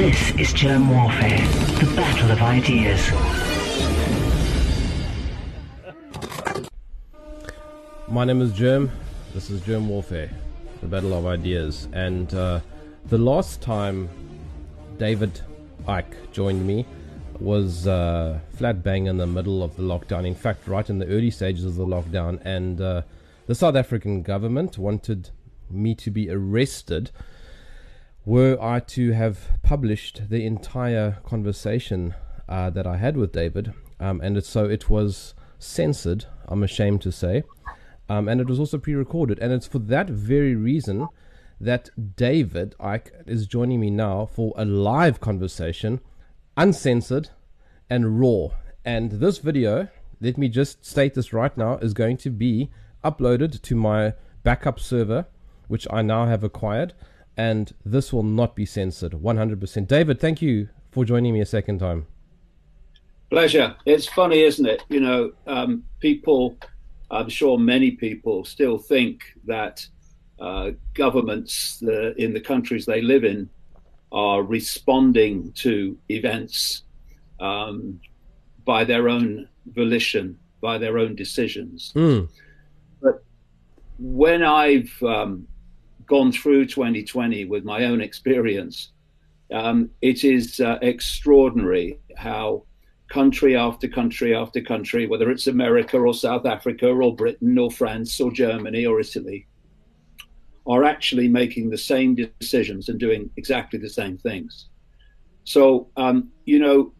This is Jerm Warfare, the battle of ideas. My name is Jerm. This is Jerm Warfare, the battle of ideas. And uh, the last time David Icke joined me was uh, flat bang in the middle of the lockdown. In fact, right in the early stages of the lockdown. And uh, the South African government wanted me to be arrested were I to have published the entire conversation uh, that I had with David. Um, and it, so it was censored, I'm ashamed to say. Um, and it was also pre recorded. And it's for that very reason that David Icke is joining me now for a live conversation, uncensored and raw. And this video, let me just state this right now, is going to be uploaded to my backup server, which I now have acquired and this will not be censored 100%. David, thank you for joining me a second time. Pleasure. It's funny, isn't it? You know, um, people, I'm sure many people still think that uh, governments uh, in the countries they live in are responding to events um, by their own volition, by their own decisions. Mm. But when I've um, gone through 2020 with my own experience, um, it is uh, extraordinary how country after country after country, whether it's America or South Africa or Britain or France or Germany or Italy, are actually making the same decisions and doing exactly the same things. So, um, you know,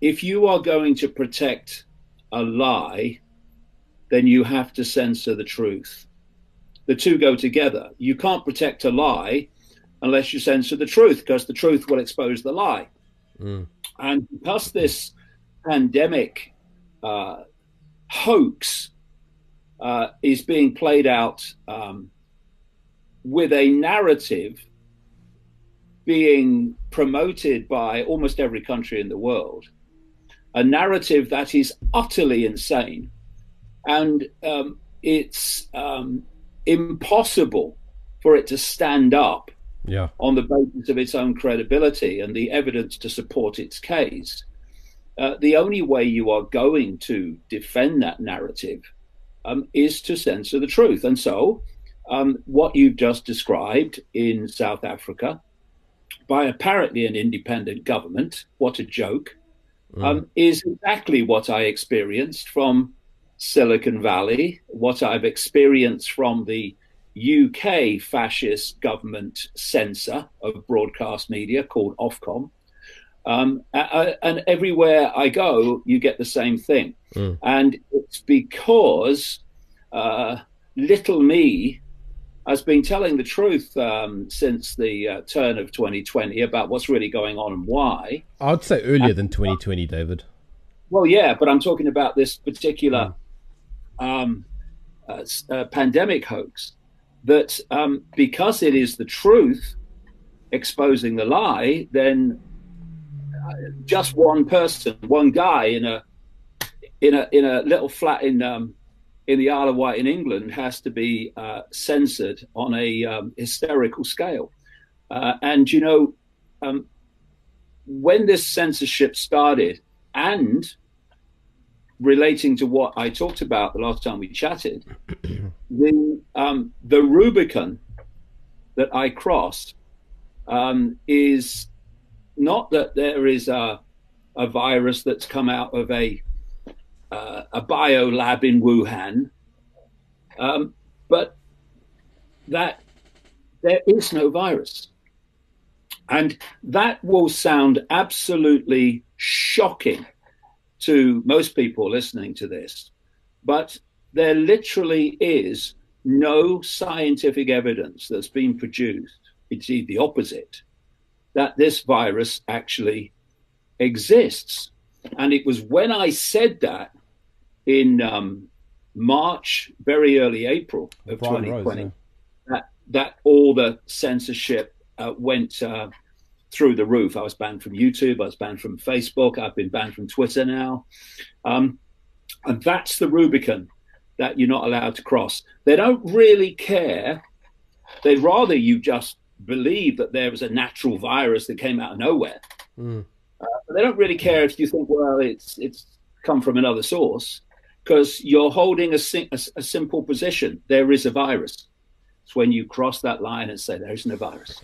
if you are going to protect a lie, then you have to censor the truth the two go together. You can't protect a lie unless you censor the truth, because the truth will expose the lie. Mm. And because this pandemic uh, hoax uh, is being played out um, with a narrative being promoted by almost every country in the world, a narrative that is utterly insane. And um, it's um, impossible for it to stand up yeah. on the basis of its own credibility and the evidence to support its case. Uh, the only way you are going to defend that narrative um, is to censor the truth. And so, um, what you've just described in South Africa by apparently an independent government, what a joke, mm. um, is exactly what I experienced from Silicon Valley, what I've experienced from the UK fascist government censor of broadcast media called Ofcom. Um, and everywhere I go, you get the same thing. Mm. And it's because uh, little me has been telling the truth um, since the uh, turn of 2020 about what's really going on and why. I'd say earlier and, than 2020, David. Well, yeah, but I'm talking about this particular. Mm um, uh, uh, pandemic hoax that um, because it is the truth exposing the lie, then uh, just one person, one guy in a in a in a little flat in um, in the Isle of Wight in England has to be uh, censored on a um, hysterical scale. Uh, and you know, um, when this censorship started, and relating to what I talked about the last time we chatted, the um, the Rubicon that I crossed um, is not that there is a a virus that's come out of a uh, a bio lab in Wuhan, um, but that there is no virus. And that will sound absolutely shocking to most people listening to this, but there literally is no scientific evidence that's been produced. indeed the opposite that this virus actually exists. And it was when I said that in um, March, very early April of Brian 2020, Rose, yeah. that, that all the censorship uh, went uh, through the roof. I was banned from YouTube. I was banned from Facebook. I've been banned from Twitter now. Um, and that's the Rubicon that you're not allowed to cross. They don't really care. They'd rather you just believe that there was a natural virus that came out of nowhere. Mm. Uh, they don't really care if you think, well, it's it's come from another source, because you're holding a, a, a, simple position. There is a virus. It's when you cross that line and say there isn't a virus.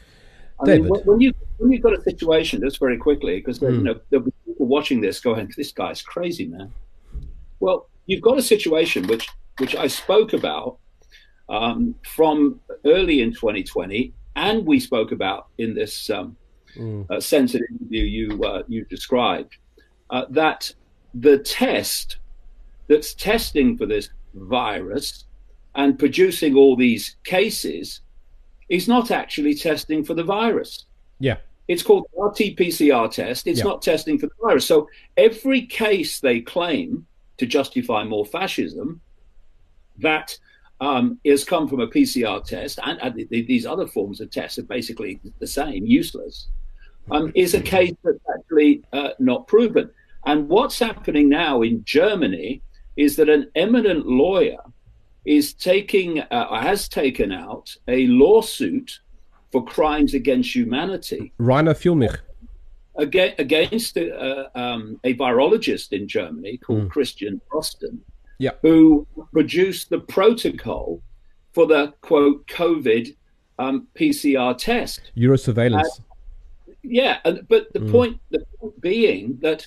I David. mean, when you when you've got a situation, just very quickly, because mm. you know there'll be people watching this going, "This guy's crazy, man." Well, you've got a situation which which I spoke about um, from early in 2020, and we spoke about in this um, mm. uh, sensitive interview you uh, you described uh, that the test that's testing for this virus and producing all these cases is not actually testing for the virus. Yeah. It's called RT PCR test. It's yeah. not testing for the virus. So every case they claim to justify more fascism that um, has come from a PCR test, and, and the, the, these other forms of tests are basically the same, useless, um, is a case that's actually uh, not proven. And what's happening now in Germany is that an eminent lawyer is taking, uh, has taken out a lawsuit for crimes against humanity. Rainer Füllmich. Against uh, um, a virologist in Germany called mm. Christian Drosten, yeah. who produced the protocol for the quote COVID um, PCR test. Eurosurveillance. Uh, yeah, but the mm. point, the point being that,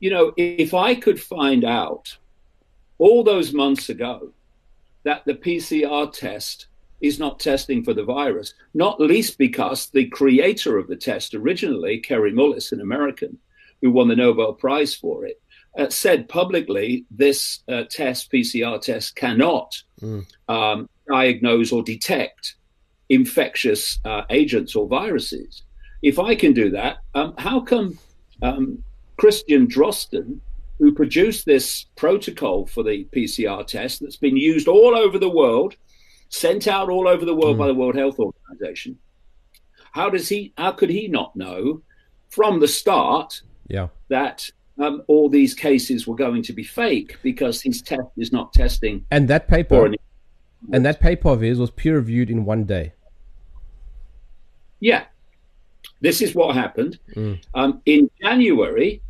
you know, if I could find out all those months ago that the PCR test is not testing for the virus, not least because the creator of the test originally, Kary Mullis, an American who won the Nobel Prize for it, uh, said publicly this uh, test, PCR test, cannot mm. um, diagnose or detect infectious uh, agents or viruses. If I can do that, um, how come um, Christian Drosten, who produced this protocol for the PCR test that's been used all over the world, sent out all over the world mm. by the World Health Organization, how does he? How could he not know from the start yeah. that um, all these cases were going to be fake because his test is not testing. And that paper, any- and that paper of his was peer reviewed in one day. Yeah, this is what happened mm. um, in January.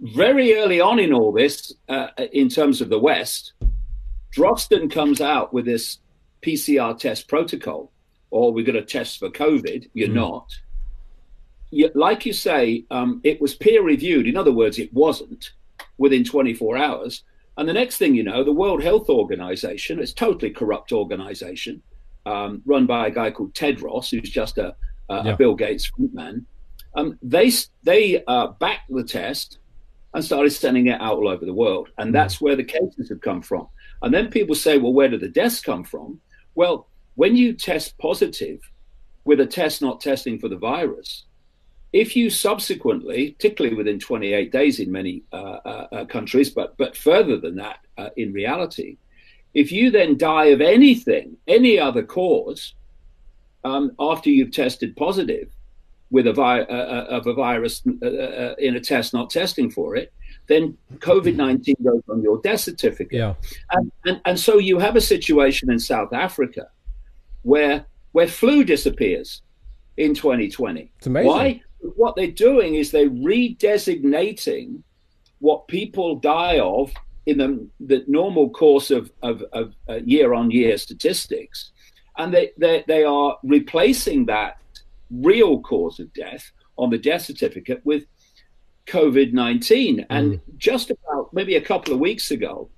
Very early on in all this, uh, in terms of the West, Drosten comes out with this PCR test protocol, or we're going to test for COVID. You're mm. not you, like you say, um, it was peer reviewed. In other words, it wasn't within 24 hours. And the next thing you know, the World Health Organization, it's totally corrupt organization, um, run by a guy called Tedros, who's just a, a, yeah. a Bill Gates man. Um, they they uh, backed the test and started sending it out all over the world, and mm. that's where the cases have come from. And then people say, well, where do the deaths come from? Well, when you test positive with a test not testing for the virus, if you subsequently, particularly within 28 days in many uh, uh, uh, countries, but but further than that uh, in reality, if you then die of anything, any other cause, um, after you've tested positive with a vi- uh, uh, of a virus in a test not testing for it, then COVID 19 goes on your death certificate. Yeah. And, and, and so you have a situation in South Africa where where flu disappears in 2020. It's amazing. Why? what they're doing is they're redesignating what people die of in the, the normal course of, of, of uh, year-on-year statistics, and they, they, they are replacing that real cause of death on the death certificate with COVID 19. Mm. And just about maybe a couple of weeks ago,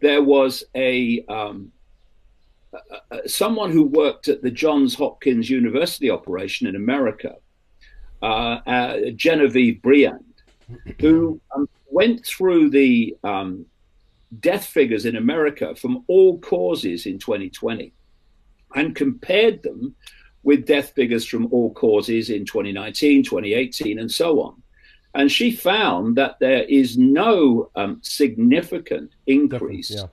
there was a, um, someone who worked at the Johns Hopkins University operation in America uh, uh, Genevieve Briand, who um, went through the um, death figures in America from all causes in 2020 and compared them with death figures from all causes in 2019, 2018, and so on. And she found that there is no um, significant increase yeah.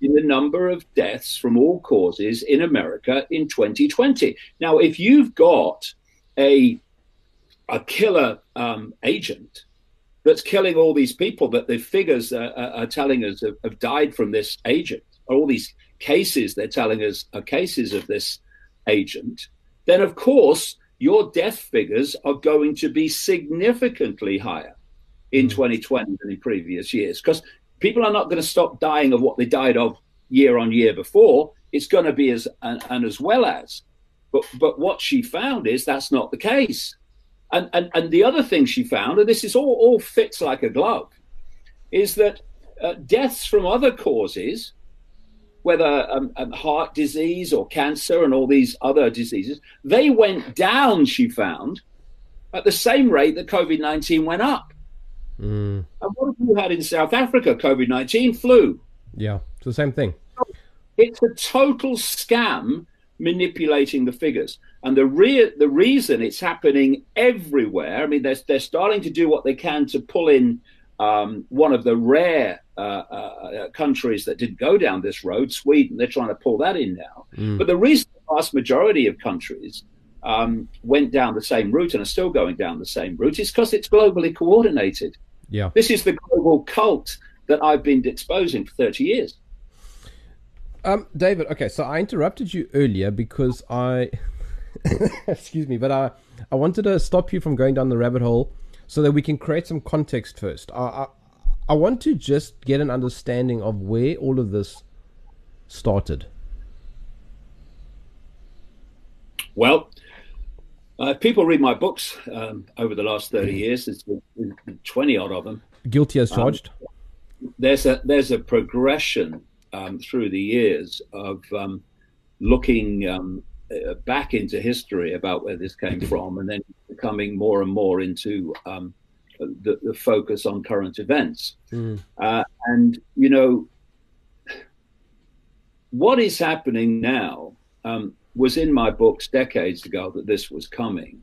in the number of deaths from all causes in America in 2020. Now, if you've got a a killer um, agent that's killing all these people that the figures uh, are telling us have, have, died from this agent, all these cases they're telling us are cases of this agent, then of course your death figures are going to be significantly higher in mm. 2020 than in previous years because people are not going to stop dying of what they died of year on year before. It's going to be as and, and as well as. But but what she found is that's not the case. And and, and the other thing she found, and this is all, all fits like a glove, is that uh, deaths from other causes, whether um, um, heart disease or cancer and all these other diseases, they went down, she found, at the same rate that COVID 19 went up. Mm. And what have you had in South Africa? COVID 19 flu. Yeah, it's the same thing. It's a total scam manipulating the figures. And the re- the reason it's happening everywhere, I mean, they're, they're starting to do what they can to pull in um, one of the rare uh, uh, countries that did go down this road, Sweden. They're trying to pull that in now. Mm. But the reason the vast majority of countries um, went down the same route and are still going down the same route is because it's globally coordinated. Yeah. This is the global cult that I've been exposing for 30 years. Um, David, okay, so I interrupted you earlier because I, excuse me, but I, I wanted to stop you from going down the rabbit hole so that we can create some context first. I, I, I want to just get an understanding of where all of this started. Well, uh, people read my books um, over the last 30 mm. years. It's 20 odd of them. Guilty as um, charged. Um, there's a there's a progression um, through the years of um, looking um, uh, back into history about where this came from, and then becoming more and more into the, the, focus on current events. Mm. Uh, and you know what is happening now was in my books decades ago that this was coming.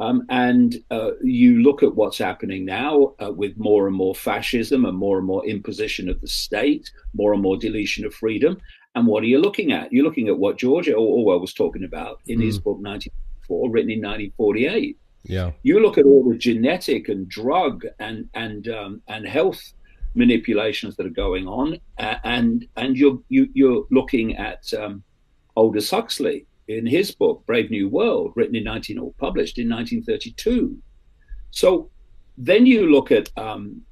Um, and uh, you look at what's happening now uh, with more and more fascism and more and more imposition of the state, more and more deletion of freedom. And what are you looking at? You're looking at what George Orwell was talking about in mm. his book 1984, written in 1948. Yeah. You look at all the genetic and drug and and um, and health manipulations that are going on, uh, and and you're you, you're looking at um, Aldous Huxley in his book Brave New World, written in 19 or published in 1932. So then you look at um,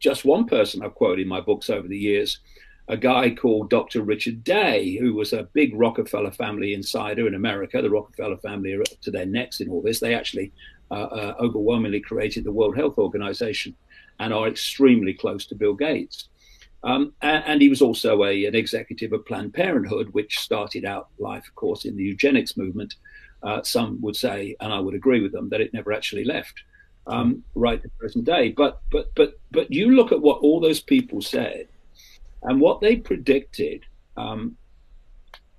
just one person I've quoted in my books over the years, a guy called Dr. Richard Day, who was a big Rockefeller family insider in America. The Rockefeller family are up to their necks in all this. They actually uh, uh, overwhelmingly created the World Health Organization and are extremely close to Bill Gates. Um, and, and, he was also a, an executive of Planned Parenthood, which started out life, of course, in the eugenics movement. Uh, some would say, and I would agree with them, that it never actually left um, right to present day. But but but but you look at what all those people said, and what they predicted um,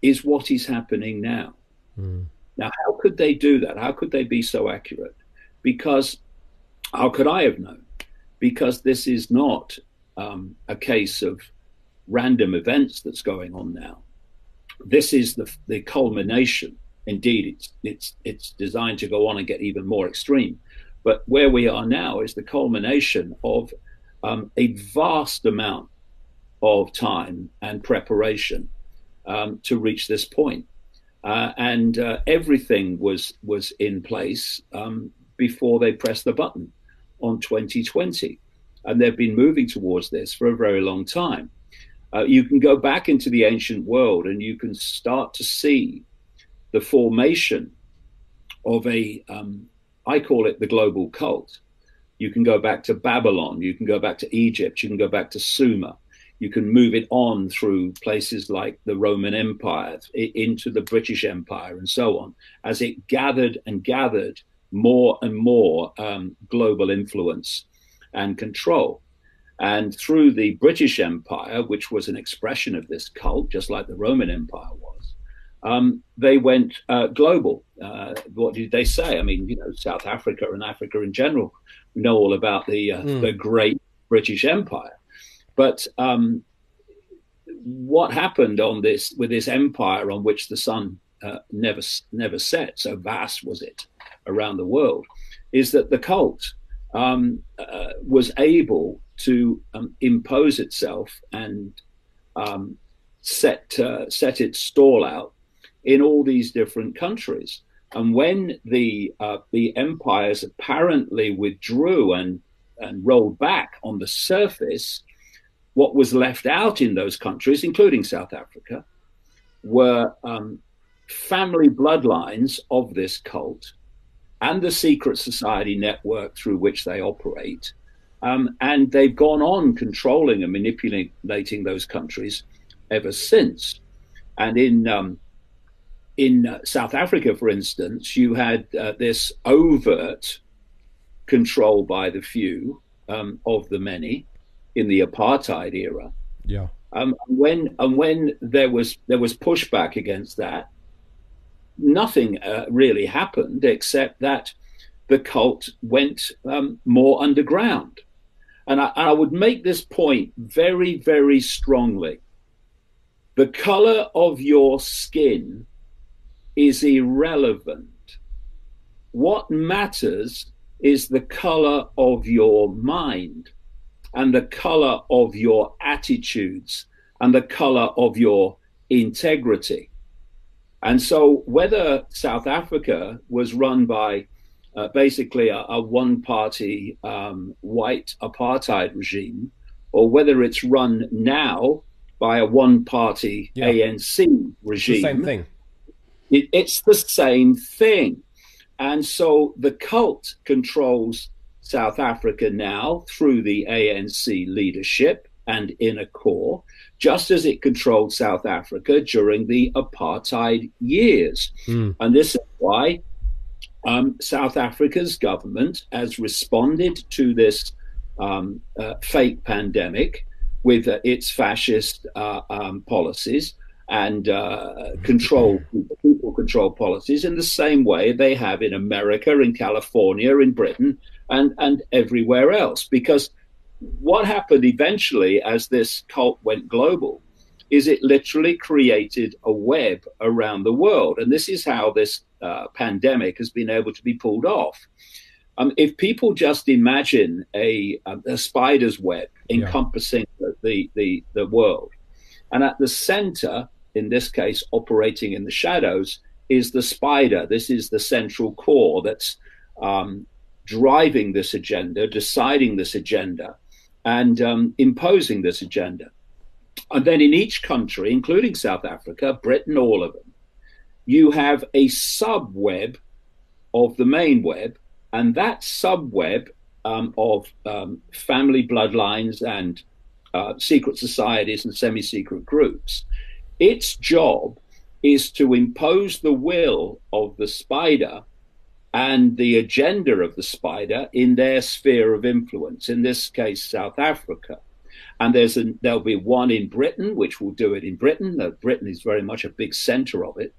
is what is happening now. Mm. Now, how could they do that? How could they be so accurate? Because how could I have known? Because this is not um, a case of random events that's going on now. This is the, the culmination. Indeed, it's, it's, it's designed to go on and get even more extreme. But where we are now is the culmination of um, a vast amount of time and preparation um, to reach this point. Uh, and uh, everything was was in place um, before they pressed the button on 2020 and they've been moving towards this for a very long time. Uh, you can go back into the ancient world and you can start to see the formation of a, um, I call it the global cult. You can go back to Babylon, you can go back to Egypt, you can go back to Sumer, you can move it on through places like the Roman Empire, into the British Empire, and so on, as it gathered and gathered more and more um, global influence and control. And through the British Empire, which was an expression of this cult, just like the Roman Empire was, um, they went uh, global. Uh, what did they say? I mean, you know, South Africa and Africa in general, we know all about the uh, mm. the great British Empire. But um, what happened on this with this empire on which the sun uh, never never set, so vast was it around the world, is that the cult um, uh, was able to um, impose itself and um, set uh, set its stall out in all these different countries. And when the uh, the empires apparently withdrew and and rolled back on the surface, what was left out in those countries, including South Africa, were um, family bloodlines of this cult and the secret society network through which they operate. Um, and they've gone on controlling and manipulating those countries ever since. And in um, in uh, South Africa, for instance, you had uh, this overt control by the few um, of the many in the apartheid era. Yeah. Um, and when and when there was there was pushback against that, nothing uh, really happened except that the cult went um, more underground. And I, and I would make this point very, very strongly. The color of your skin is irrelevant. What matters is the color of your mind and the color of your attitudes and the color of your integrity. And so, whether South Africa was run by uh, basically a, a one party um, white apartheid regime, or whether it's run now by a one party yeah. ANC regime, same thing. It, it's the same thing. And so the cult controls South Africa now through the ANC leadership and inner core, just as it controlled South Africa during the apartheid years. Mm. And this is why um, South Africa's government has responded to this um, uh, fake pandemic with uh, its fascist uh, um, policies and uh, control people control policies in the same way they have in America, in California, in Britain, and and everywhere else. Because what happened eventually, as this cult went global, is it literally created a web around the world, and this is how this uh, pandemic has been able to be pulled off. Um, if people just imagine a, a spider's web encompassing yeah. the, the, the world, and at the center, in this case, operating in the shadows, is the spider. This is the central core that's um, driving this agenda, deciding this agenda, and um, imposing this agenda. And then in each country, including South Africa, Britain, all of them, you have a sub web of the main web, and that sub web um, of um, family bloodlines and uh, secret societies and semi secret groups, its job is to impose the will of the spider and the agenda of the spider in their sphere of influence, in this case, South Africa. And there's a, there'll be one in Britain, which will do it in Britain. Britain is very much a big center of it.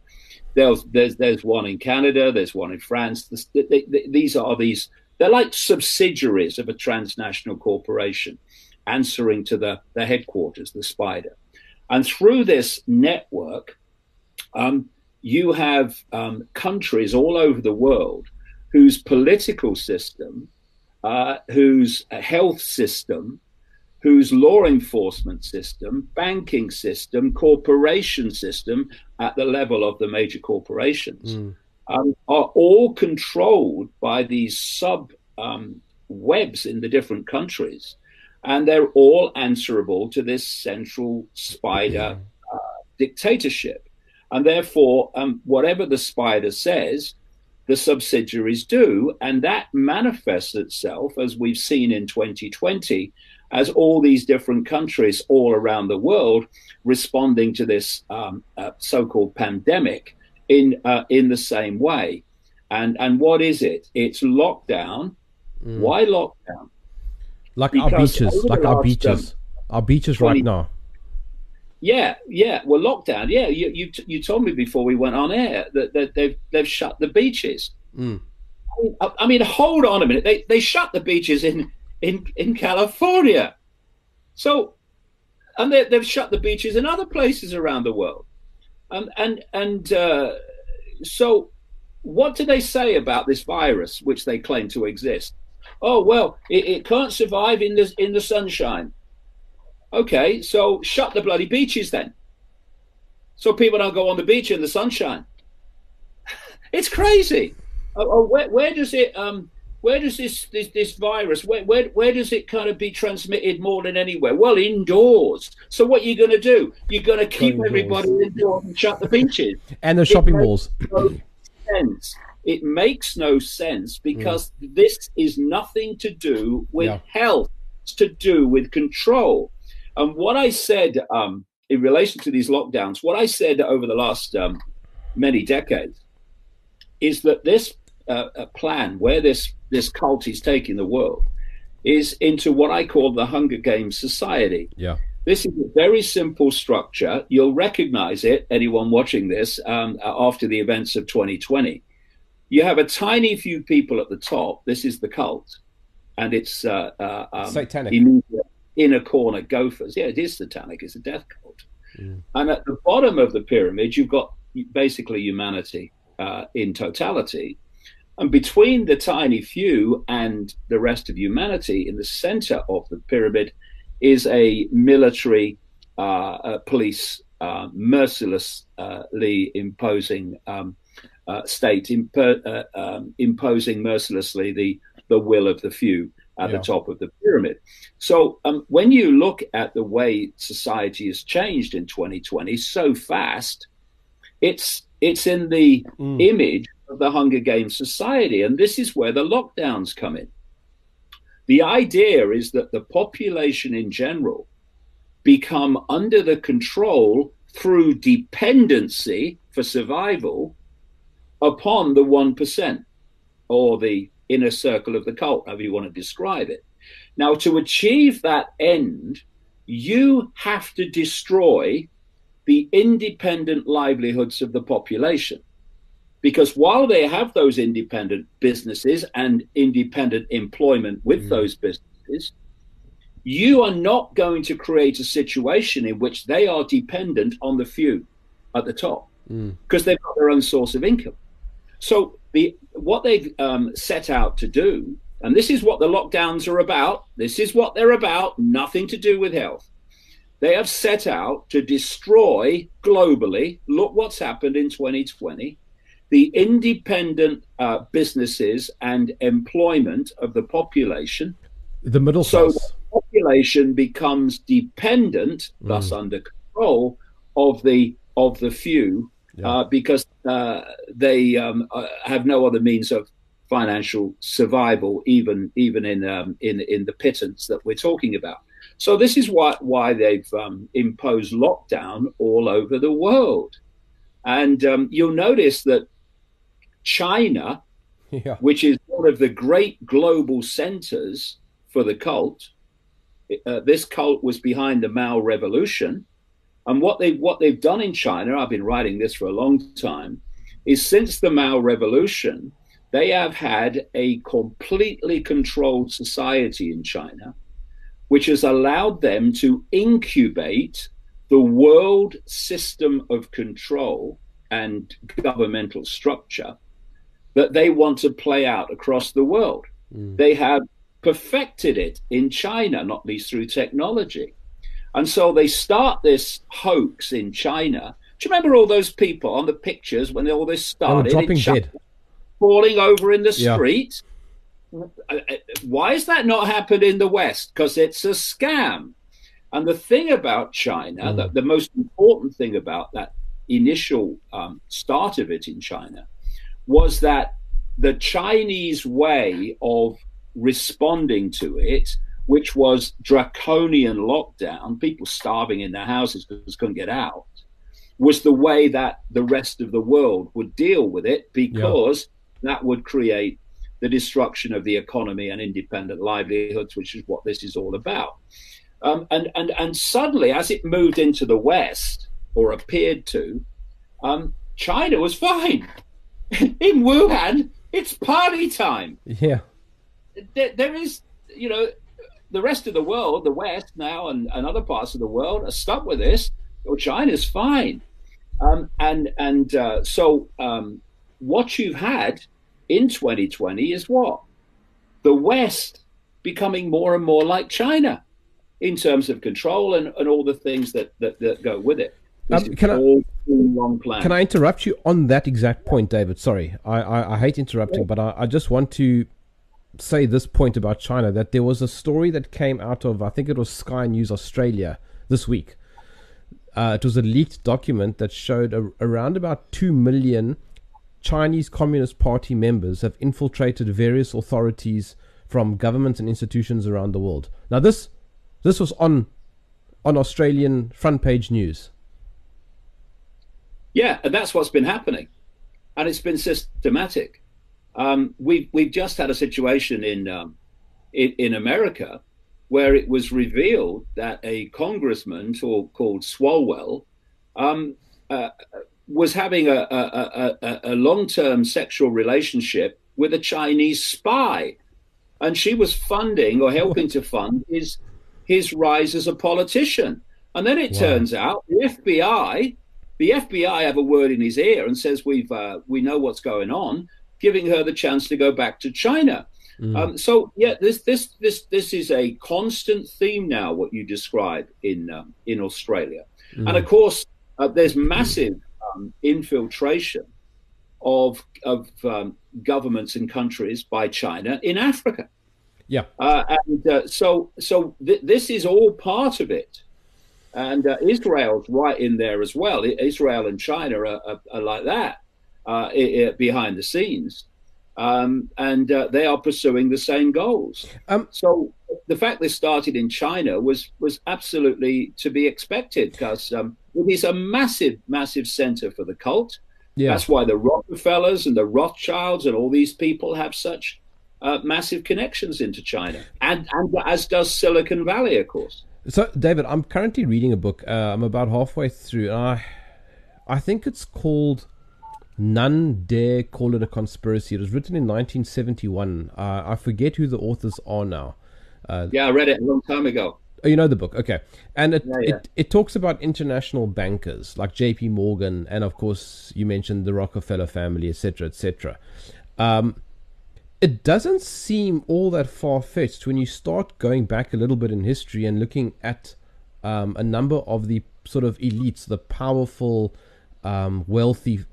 There's, there's, there's one in Canada, there's one in France. these are these, they're like subsidiaries of a transnational corporation answering to the, the headquarters, the spider. And through this network, um, you have um, countries all over the world whose political system, uh, whose health system, whose law enforcement system, banking system, corporation system at the level of the major corporations mm. um, are all controlled by these sub um, webs in the different countries. And they're all answerable to this central spider uh, dictatorship. And therefore, um, whatever the spider says, the subsidiaries do. And that manifests itself, as we've seen in 2020, as all these different countries all around the world responding to this um, uh, so-called pandemic in uh, in the same way. And and what is it? It's lockdown. Mm. Why lockdown? Like because our beaches, like our beaches, um, our beaches 20, right now. Yeah, yeah. Well, lockdown. Yeah, you you, you told me before we went on air that, that they've they've shut the beaches. Mm. I, I mean, hold on a minute. They they shut the beaches in in in California. So, and they, have shut the beaches in other places around the world. Um, and and uh, so, what do they say about this virus, which they claim to exist? Oh well, it, it can't survive in the in the sunshine. Okay, so shut the bloody beaches then. so people don't go on the beach in the sunshine. it's crazy. Oh, oh, where, where does it? Um, where does this this, this virus? Where, where where does it kind of be transmitted more than anywhere? Well, indoors. So what are you going to do? You're going to keep indoors. everybody indoors and shut the beaches and the shopping malls. no sense. It makes no sense because mm. this is nothing to do with yeah. health. It's to do with control. And what I said um, in relation to these lockdowns, what I said over the last um, many decades is that this uh, plan, where this this cult is taking the world, is into what I call the Hunger Games society. Yeah. This is a very simple structure. You'll recognize it, anyone watching this, um, after the events of 2020. You have a tiny few people at the top. This is the cult. And it's uh, uh, um, satanic. In a corner, gophers. Yeah, it is satanic. It's a death cult. Mm. And at the bottom of the pyramid, you've got basically humanity uh, in totality. And between the tiny few and the rest of humanity, in the center of the pyramid, is a military uh, uh, police uh, mercilessly imposing um, uh, state, impo- uh, um, imposing mercilessly the, the will of the few at yeah. the top of the pyramid. So um, when you look at the way society has changed in 2020 so fast, it's it's in the mm. image of the Hunger Games society. And this is where the lockdowns come in. The idea is that the population in general become under the control through dependency for survival upon the 1% or the inner circle of the cult, however you want to describe it. Now, to achieve that end, you have to destroy the independent livelihoods of the population. Because while they have those independent businesses and independent employment with mm. those businesses, you are not going to create a situation in which they are dependent on the few at the top because mm. they've got their own source of income. So the what they've um, set out to do, and this is what the lockdowns are about. This is what they're about. Nothing to do with health. They have set out to destroy globally. Look what's happened in 2020 the independent uh, businesses and employment of the population. The middle so class. So the population becomes dependent, mm. thus under control, of the of the few, yeah. uh, because uh, they um, uh, have no other means of financial survival, even even in um, in in the pittance that we're talking about. So this is why why they've um, imposed lockdown all over the world, and um, you'll notice that China, yeah. which is one of the great global centers for the cult. Uh, this cult was behind the Mao Revolution, and what they what they've done in China, I've been writing this for a long time, is since the Mao Revolution, they have had a completely controlled society in China, which has allowed them to incubate the world system of control and governmental structure that they want to play out across the world. Mm. They have perfected it in China, not least through technology. And so they start this hoax in China. Do you remember all those people on the pictures when all this started? dropping dead. Falling over in the street. Yeah. Uh, uh, why has that not happened in the West? Because it's a scam. And the thing about China, mm. the, the most important thing about that initial um, start of it in China, was that the Chinese way of responding to it, which was draconian lockdown, people starving in their houses because they couldn't get out, was the way that the rest of the world would deal with it because yeah. that would create the destruction of the economy and independent livelihoods, which is what this is all about. Um, and, and, and suddenly, as it moved into the West, or appeared to, um, China was fine. in Wuhan, it's party time. Yeah. There, there is, you know, the rest of the world, the West now and, and other parts of the world are stuck with this. Well, China's fine. Um, and and uh, so um, what you've had in 2020 is what? The West becoming more and more like China in terms of control and, and all the things that, that, that go with it. Um, can, I. Can I interrupt you on that exact point, David? Sorry, I, I, I hate interrupting, but I, I just want to say this point about China that there was a story that came out of, I think it was Sky News Australia this week. Uh, it was a leaked document that showed a, around about 2 million Chinese Communist Party members have infiltrated various authorities from governments and institutions around the world. Now, this this was on on Australian front page news. Yeah, and that's what's been happening, and it's been systematic. Um, we've we've just had a situation in, um, in in America where it was revealed that a congressman called, called Swalwell um, uh, was having a, a, a, a long term sexual relationship with a Chinese spy, and she was funding or helping to fund his his rise as a politician. And then it wow. turns out the FBI the FBI have a word in his ear and says we've uh, we know what's going on, giving her the chance to go back to China. Mm. Um, so yeah, this this this this is a constant theme now. What you describe in um, in Australia, mm. and of course uh, there's massive um, infiltration of of um, governments and countries by China in Africa. Yeah, uh, and uh, so so th- this is all part of it. And uh, Israel's right in there as well. Israel and China are, are, are like that uh, behind the scenes. Um, and uh, they are pursuing the same goals. Um, so the fact this started in China was was absolutely to be expected because um, it is a massive, massive center for the cult. Yeah. That's why the Rockefellers and the Rothschilds and all these people have such uh, massive connections into China, and and as does Silicon Valley, of course. So, David, I'm currently reading a book. Uh, I'm about halfway through, and I, I think it's called "None Dare Call It a Conspiracy." It was written in 1971. Uh, I forget who the authors are now. Uh, yeah, I read it a long time ago. Oh, you know the book, okay? And it, yeah, yeah. it it talks about international bankers like J.P. Morgan, and of course you mentioned the Rockefeller family, etc., etc. Um, it doesn't seem all that far fetched when you start going back a little bit in history and looking at um, a number of the sort of elites, the powerful, um, wealthy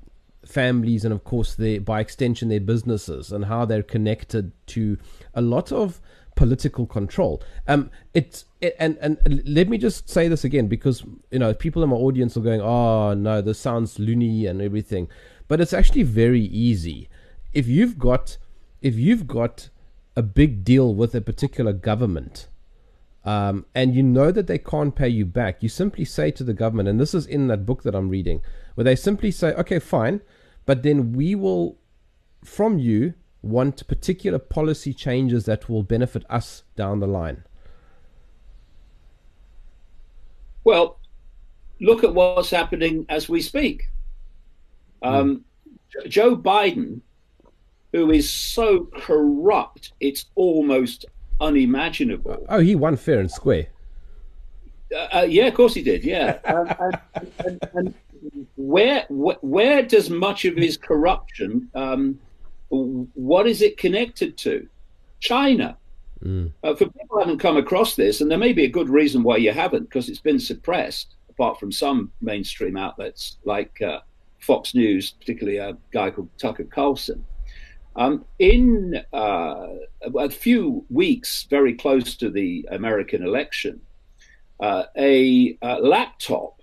families, and of course, their, by extension, their businesses and how they're connected to a lot of political control. Um, it's it, and and let me just say this again because you know people in my audience are going, "Oh no, this sounds loony and everything," but it's actually very easy. If you've got if you've got a big deal with a particular government um, and you know that they can't pay you back, you simply say to the government, and this is in that book that I'm reading, where they simply say, okay, fine, but then we will, from you, want particular policy changes that will benefit us down the line. Well, look at what's happening as we speak. Um, mm. Joe Biden who is so corrupt, it's almost unimaginable. Oh, he won fair and square. Uh, uh, yeah, of course he did. Yeah, and, and, and, where wh- where does much of his corruption? Um, what is it connected to? China. Mm. Uh, for people who haven't come across this, and there may be a good reason why you haven't, because it's been suppressed, apart from some mainstream outlets like uh, Fox News, particularly a guy called Tucker Carlson. Um, in uh, a few weeks, very close to the American election, uh, a, a, laptop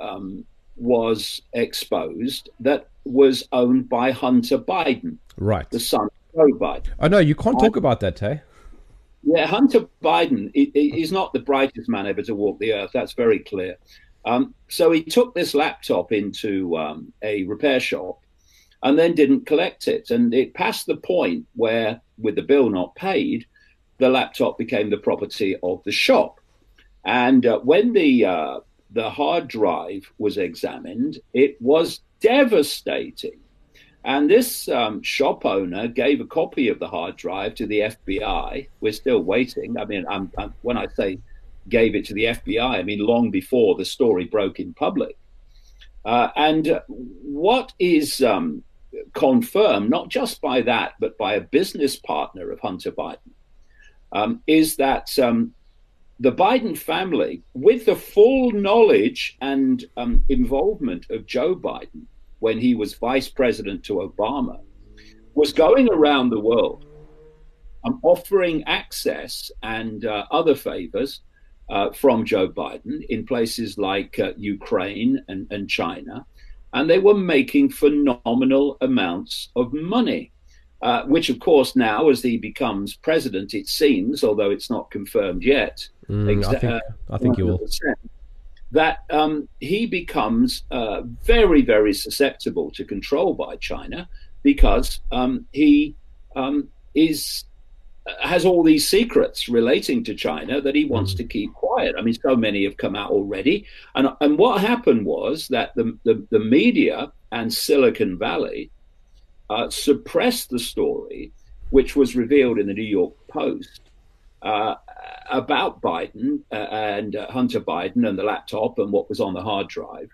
um, was exposed that was owned by Hunter Biden, right, the son of Joe Biden. Oh no, you can't talk about that, hey? Yeah, Hunter Biden is not the brightest man ever to walk the earth. That's very clear. Um, so he took this laptop into um, a repair shop and then didn't collect it. And it passed the point where, with the bill not paid, the laptop became the property of the shop. And uh, when the uh, the hard drive was examined, it was devastating. And this um, shop owner gave a copy of the hard drive to the FBI. We're still waiting. I mean, I'm, I'm, when I say gave it to the FBI, I mean long before the story broke in public. Uh, and what is um, confirmed, not just by that, but by a business partner of Hunter Biden, um, is that um, the Biden family, with the full knowledge and um, involvement of Joe Biden when he was vice president to Obama, was going around the world um, offering access and uh, other favors uh, from Joe Biden in places like uh, Ukraine and, and China. And they were making phenomenal amounts of money. Uh, which, of course, now as he becomes president, it seems, although it's not confirmed yet, Mm, I think, I think you will. That um, he becomes uh, very, very susceptible to control by China because um, he um, is has all these secrets relating to China that he wants mm. to keep quiet. I mean, so many have come out already, and and what happened was that the the, the media and Silicon Valley uh, suppressed the story, which was revealed in the New York Post. Uh, about Biden uh, and uh, Hunter Biden and the laptop and what was on the hard drive.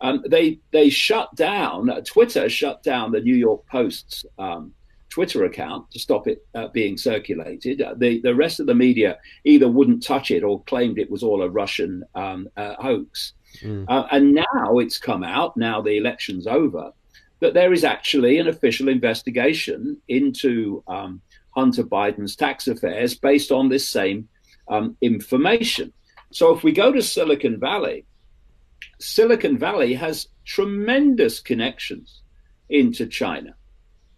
Um, they they shut down uh, Twitter shut down the New York Post's um, Twitter account to stop it uh, being circulated. Uh, the the rest of the media either wouldn't touch it or claimed it was all a Russian um, uh, hoax. Mm. and now it's come out. Now the election's over. That there is actually an official investigation into um, Hunter Biden's tax affairs based on this same um, information. So if we go to Silicon Valley, Silicon Valley has tremendous connections into China.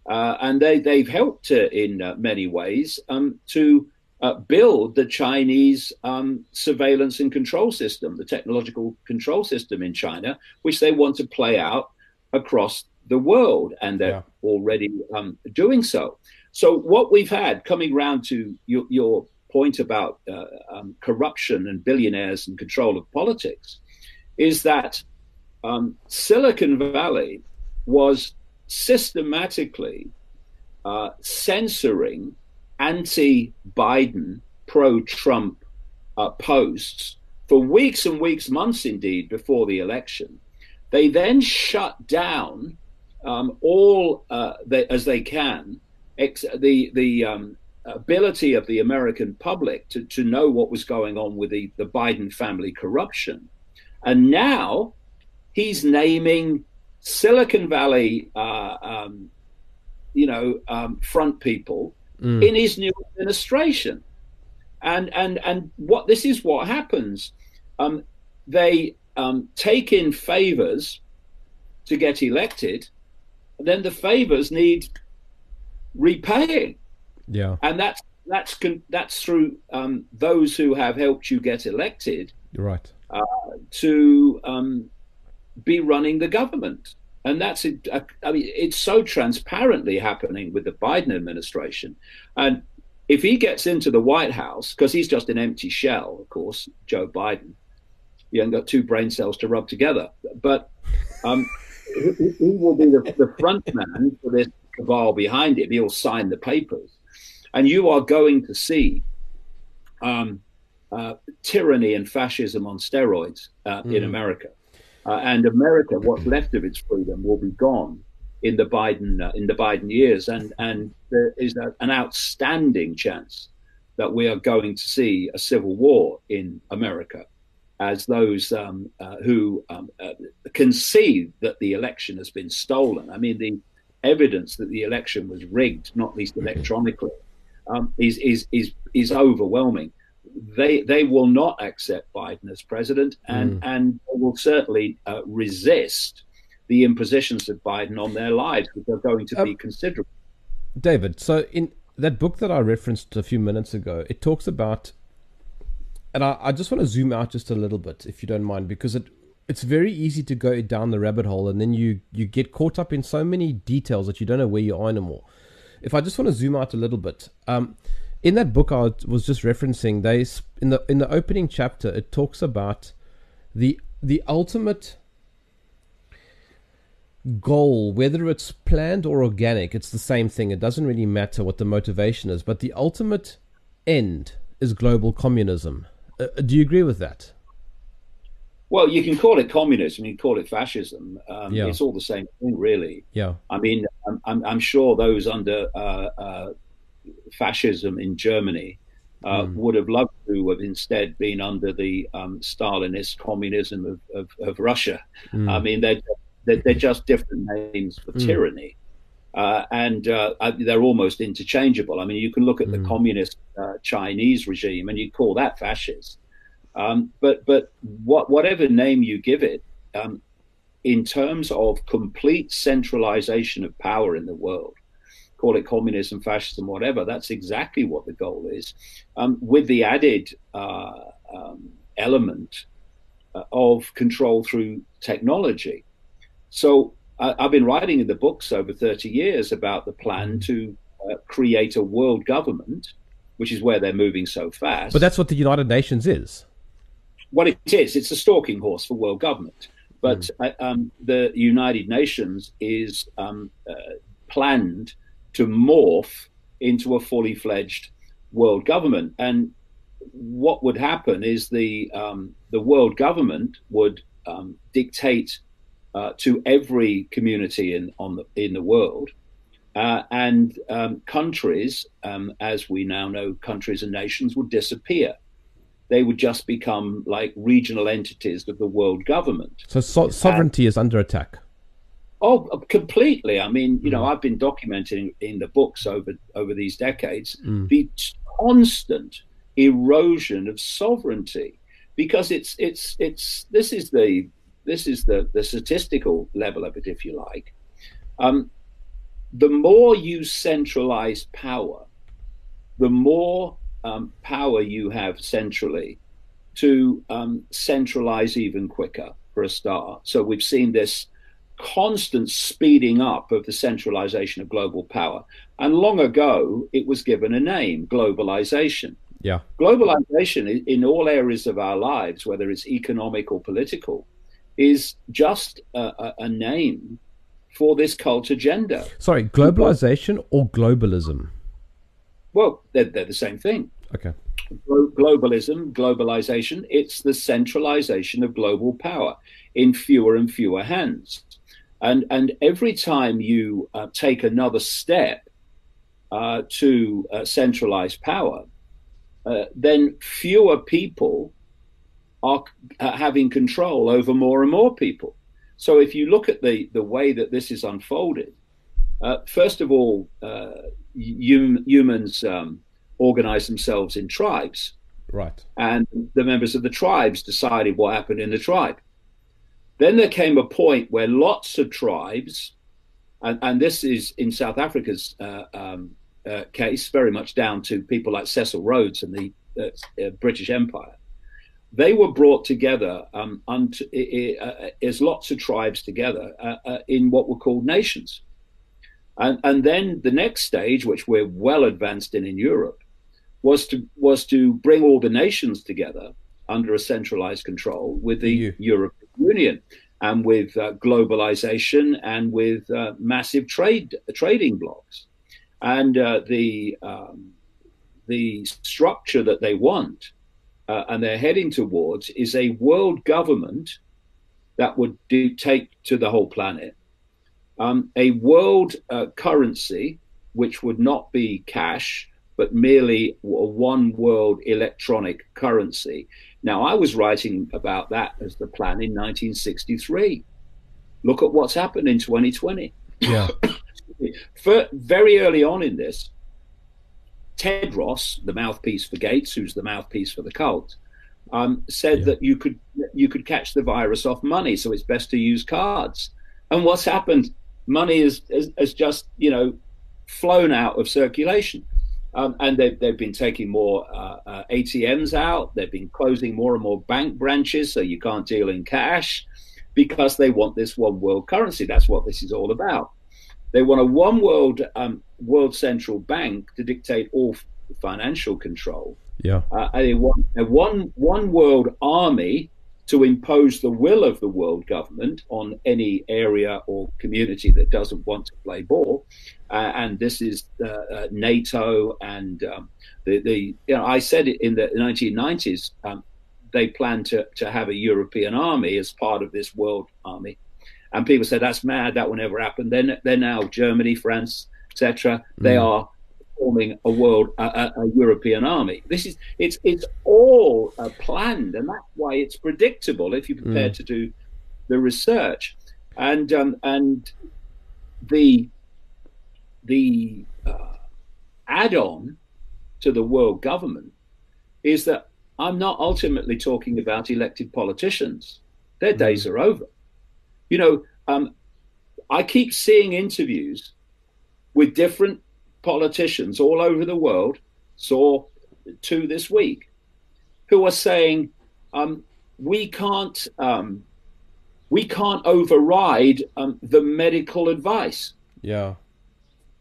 Uh, and they, they've helped uh, in uh, many ways um, to uh, build the Chinese um, surveillance and control system, the technological control system in China, which they want to play out across the world. And they're yeah. already um, doing so. So, what we've had coming round to your, your point about uh, um, corruption and billionaires and control of politics is that um, Silicon Valley was systematically uh, censoring anti Biden, pro Trump uh, posts for weeks and weeks, months indeed, before the election. They then shut down um, all uh, they, as they can ex- the the um, ability of the American public to, to know what was going on with the, the Biden family corruption. And now he's naming Silicon Valley, uh, um, you know, um, front people mm. in his new administration. And, and, and what this is what happens. Um, they um, take in favors to get elected, then the favors need repaying. Yeah, and that's that's that's through um, those who have helped you get elected. Right. Uh, to um, be running the government, and that's it. I mean, it's so transparently happening with the Biden administration, and if he gets into the White House, because he's just an empty shell, of course, Joe Biden, he hasn't got two brain cells to rub together, but. Um, he, he, will be the, the front man for this cabal behind him. He'll sign the papers and you are going to see um, uh, tyranny and fascism on steroids uh, mm. in America. Uh, and America, what's left of its freedom, will be gone in the Biden uh, in the Biden years, and and there is a, an outstanding chance that we are going to see a civil war in America, as those um, uh, who um, uh, conceive that the election has been stolen. I mean, the evidence that the election was rigged, not least electronically, um, is, is, is, is overwhelming. They, they will not accept Biden as president and, mm. and will certainly uh, resist the impositions of Biden on their lives, which are going to um, be considerable. David, so in that book that I referenced a few minutes ago, it talks about, and I, I just want to zoom out just a little bit, if you don't mind, because it it's very easy to go down the rabbit hole, and then you you get caught up in so many details that you don't know where you are anymore if I just want to zoom out a little bit, um, in that book I was just referencing, they in the in the opening chapter it talks about the the ultimate goal, whether it's planned or organic, it's the same thing. It doesn't really matter what the motivation is, but the ultimate end is global communism. Uh, do you agree with that? Well, you can call it communism, you can call it fascism. Um, yeah. It's all the same thing, really. Yeah. I mean, I'm, I'm, I'm sure those under uh, uh, fascism in Germany uh, mm. would have loved to have instead been under the um, Stalinist communism of, of, of Russia. Mm. I mean, they're, they're, they're, just different names for mm. tyranny. Uh, and uh, they're almost interchangeable. I mean, you can look at the hmm. communist uh, Chinese regime and you call that fascist. Um, but but what, whatever name you give it, um, in terms of complete centralization of power in the world, call it communism, fascism, whatever. That's exactly what the goal is, um, with the added uh, um, element uh, of control through technology. So uh, I've been writing in the books over 30 years about the plan to uh, create a world government, which is where they're moving so fast. But that's what the United Nations is. What it is, it's a stalking horse for world government. But mm. um, the United Nations is um, uh, planned to morph into a fully fledged world government. And what would happen is the um, the world government would um, dictate uh, to every community in on the, in the world, uh, and um, countries, um, as we now know, countries and nations would disappear. They would just become like regional entities of the world government. So, so sovereignty and, is under attack. Oh, uh, completely. I mean, you mm. know, I've been documenting in the books over over these decades mm. the constant erosion of sovereignty because it's it's it's this is the this is the the statistical level of it, if you like. Um, the more you centralize power, the more um, power you have centrally to um, centralize even quicker for a start. So we've seen this constant speeding up of the centralization of global power. And long ago, it was given a name globalization. Yeah. Globalization in all areas of our lives, whether it's economic or political, is just a, a name for this cult agenda. Sorry, globalization or globalism? Well, they're, they're the same thing. Okay. Globalism, globalization, it's the centralization of global power in fewer and fewer hands. And, and every time you uh, take another step uh, to uh, centralize power, uh, then fewer people are uh, having control over more and more people. So if you look at the, the way that this is unfolded, uh, first of all, hum, humans um, organize themselves in tribes. Right. And the members of the tribes decided what happened in the tribe. Then there came a point where lots of tribes, and, and this is in South Africa's uh, um, uh, case, very much down to people like Cecil Rhodes and the uh, uh British Empire. They were brought together um, unto, uh, as lots of tribes together uh, in what were called nations. And, and then the next stage, which we're well advanced in in Europe, was to was to bring all the nations together under a centralized control with the EU. European Union and with uh, globalization and with uh, massive trade trading blocks. And uh, the um, the structure that they want uh, and they're heading towards is a world government that would dictate to the whole planet um, a world uh, currency which would not be cash but merely a one world electronic currency now, I was writing about that as the plan in 1963. Look at what's happened in 2020. Yeah. for, very early on in this, Tedros, the mouthpiece for Gates, who's the mouthpiece for the cult, um, said yeah. that you could you could catch the virus off money, so it's best to use cards. And what's happened? Money is has, has just you know flown out of circulation. Um, and they've, they've been taking more uh, uh, ATMs out. They've been closing more and more bank branches so you can't deal in cash because they want this one world currency. That's what this is all about. They want a one world um, world central bank to dictate all financial control. Yeah. Uh, they want a one one world army to impose the will of the world government on any area or community that doesn't want to play ball. Uh, and this is uh, uh, NATO and um, the, the, you know, I said it in the 1990s, um, they plan to, to have a European army as part of this world army. And people said, that's mad, that will never happen. Then they're, now Germany, France, etc. Mm. They are forming a world, a, a, a European army. This is it's it's all uh, planned, and that's why it's predictable if you're prepared mm. to do the research, and um, and the the uh, add-on to the world government is that I'm not ultimately talking about elected politicians. Their mm. days are over. You know, um, I keep seeing interviews with different politicians all over the world, saw two this week, who are saying, um, we can't um, we can't override um, the medical advice. Yeah.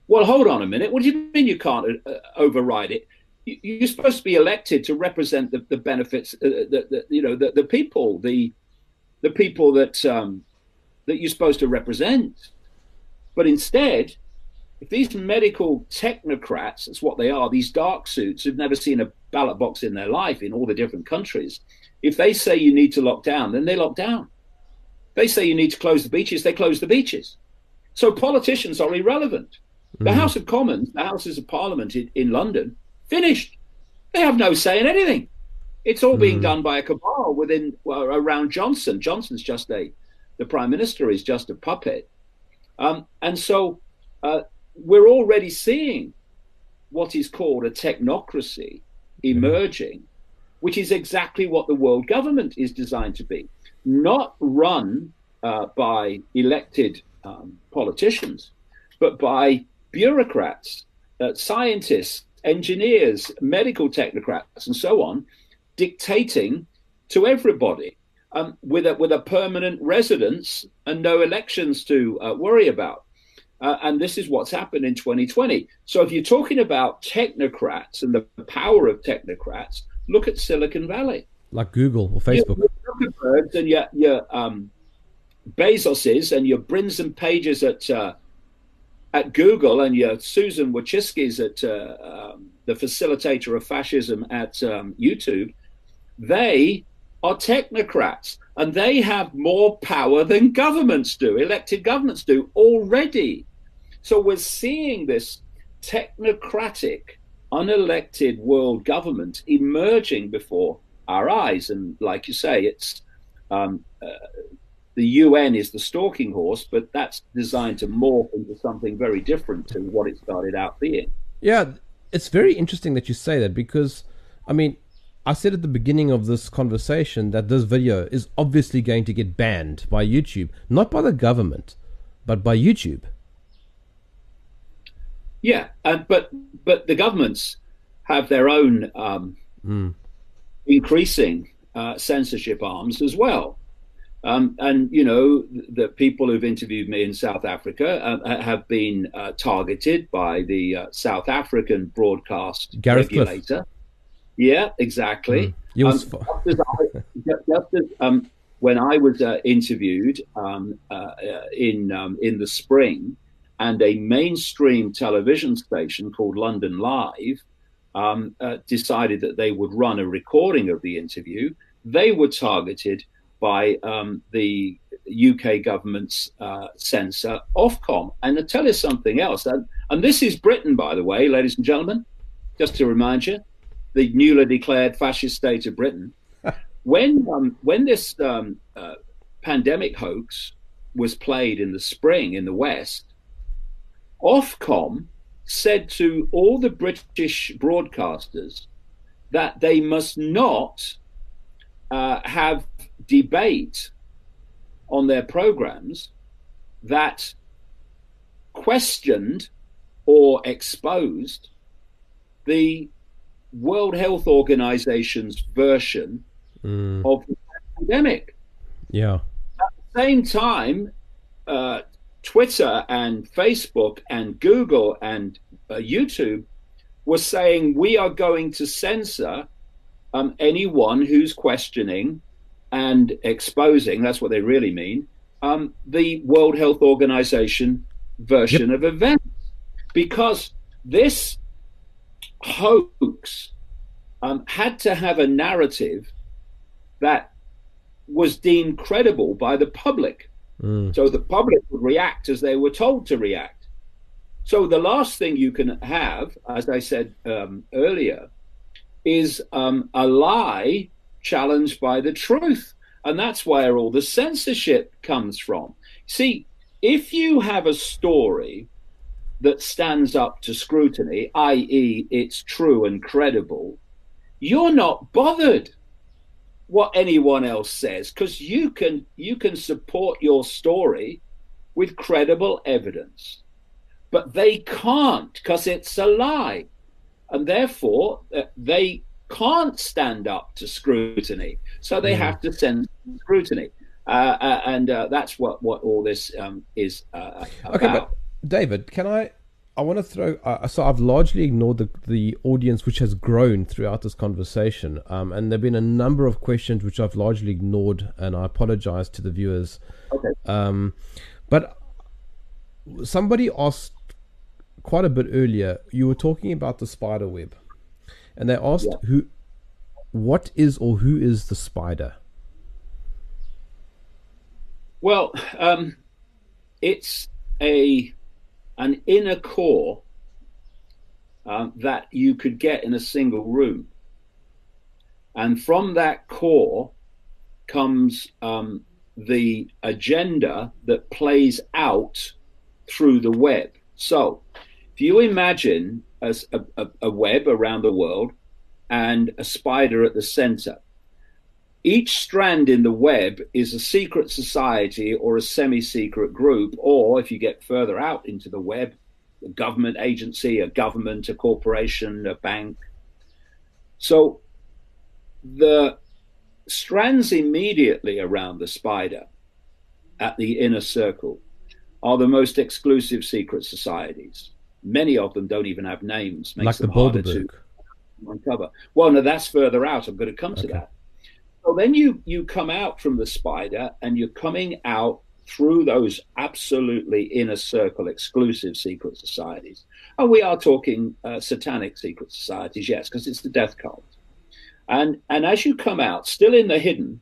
Well, hold on a minute. What do you mean you can't uh, override it? You're supposed to be elected to represent the, the benefits, uh, the, the, you know, the, the people, the the people that um, that you're supposed to represent. But instead, if these medical technocrats, that's what they are, these dark suits who've never seen a ballot box in their life in all the different countries, if they say you need to lock down, then they lock down. They say you need to close the beaches, they close the beaches. So politicians are irrelevant. The mm. House of Commons, the Houses of Parliament in, in, London, finished. They have no say in anything. It's all mm. being done by a cabal within well, around Johnson. Johnson's just a the prime minister is just a puppet, um, and so uh, we're already seeing what is called a technocracy emerging, which is exactly what the world government is designed to be, not run uh, by elected um, politicians, but by bureaucrats, uh, scientists, engineers, medical technocrats, and so on, dictating to everybody um, with a with a permanent residence and no elections to uh, worry about. Uh, and this is what's happened in 2020. So if you're talking about technocrats and the power of technocrats, look at Silicon Valley, like Google or Facebook. Zuckerbergs and your your um, Bezoses and your Brins and Pages at uh, at Google and your Susan Wojcicki's at uh, um, the facilitator of fascism at um, YouTube, they are technocrats and they have more power than governments do, elected governments do already. So we're seeing this technocratic, unelected world government emerging before our eyes. And like you say, it's um, uh, the UN is the stalking horse, but that's designed to morph into something very different to what it started out being. Yeah, it's very interesting that you say that because, I mean, I said at the beginning of this conversation that this video is obviously going to get banned by YouTube, not by the government, but by YouTube. Yeah, uh, but but the governments have their own um, mm. increasing uh, censorship arms as well. Um, and you know the people who've interviewed me in South Africa uh, have been uh, targeted by the uh, South African broadcast Gareth regulator. Cliff. Yeah, exactly. Mm. Um, just as I, just as, um, when I was uh, interviewed um, uh, uh, in um, in the spring, and a mainstream television station called London Live um, uh, decided that they would run a recording of the interview. They were targeted by um, the UK government's uh, censor Ofcom. And to tell you something else, and, and this is Britain, by the way, ladies and gentlemen, just to remind you the newly declared fascist state of Britain. when um, when this um, uh, pandemic hoax was played in the spring in the West, Ofcom said to all the British broadcasters that they must not uh, have debate on their programs that questioned or exposed the World Health Organization's version mm. of the pandemic. Yeah. At the same time, uh, Twitter and Facebook and Google and uh, YouTube were saying we are going to censor um, anyone who's questioning and exposing, that's what they really mean, um, the World Health Organization version yep. of events. Because this hoax um, had to have a narrative that was deemed credible by the public. Mm. So the public would react as they were told to react. So the last thing you can have, as I said um, earlier, is um, a lie challenged by the truth. And that's where all the censorship comes from. See, if you have a story that stands up to scrutiny, i.e., it's true and credible, you're not bothered what anyone else says because you can you can support your story with credible evidence. But they can't because it's a lie. And therefore uh, they can't stand up to scrutiny. So they mm. have to send scrutiny. Uh, uh, and uh, that's what what all this um, is uh, okay but david can i I want to throw. Uh, so I've largely ignored the the audience, which has grown throughout this conversation, um, and there've been a number of questions which I've largely ignored, and I apologize to the viewers. Okay. Um, but somebody asked quite a bit earlier. You were talking about the spider web, and they asked yeah. who, what is or who is the spider? Well, um, it's a an inner core um, that you could get in a single room. And from that core comes um, the agenda that plays out through the web. So if you imagine as a, a, a web around the world and a spider at the center, each strand in the web is a secret society or a semi secret group, or if you get further out into the web, a government agency, a government, a corporation, a bank. So the strands immediately around the spider at the inner circle are the most exclusive secret societies. Many of them don't even have names, makes like them the to uncover. Well, no, that's further out. I'm going to come to that. So then you you come out from the spider and you're coming out through those absolutely inner circle exclusive secret societies. And we are talking uh, satanic secret societies, yes, because it's the death cult. And and as you come out, still in the hidden,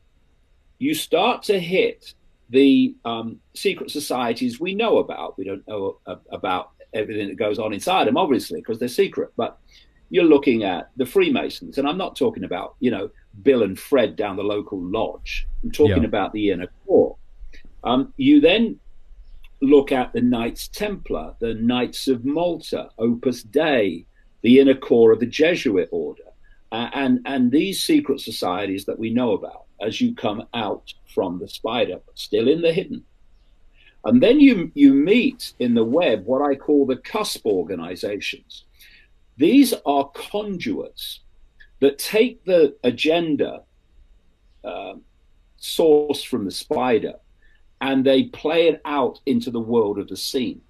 you start to hit the um, secret societies we know about. We don't know about everything that goes on inside them, obviously, because they're secret. But you're looking at the Freemasons, and I'm not talking about you know Bill and Fred down the local lodge. I'm talking yeah. about the inner core. Um, you then look at the Knights Templar, the Knights of Malta, Opus Dei, the inner core of the Jesuit order, uh, and and these secret societies that we know about as you come out from the spider, but still in the hidden. And then you you meet in the web what I call the cusp organizations. These are conduits that take the agenda uh, sourced from the spider and they play it out into the world of the scene.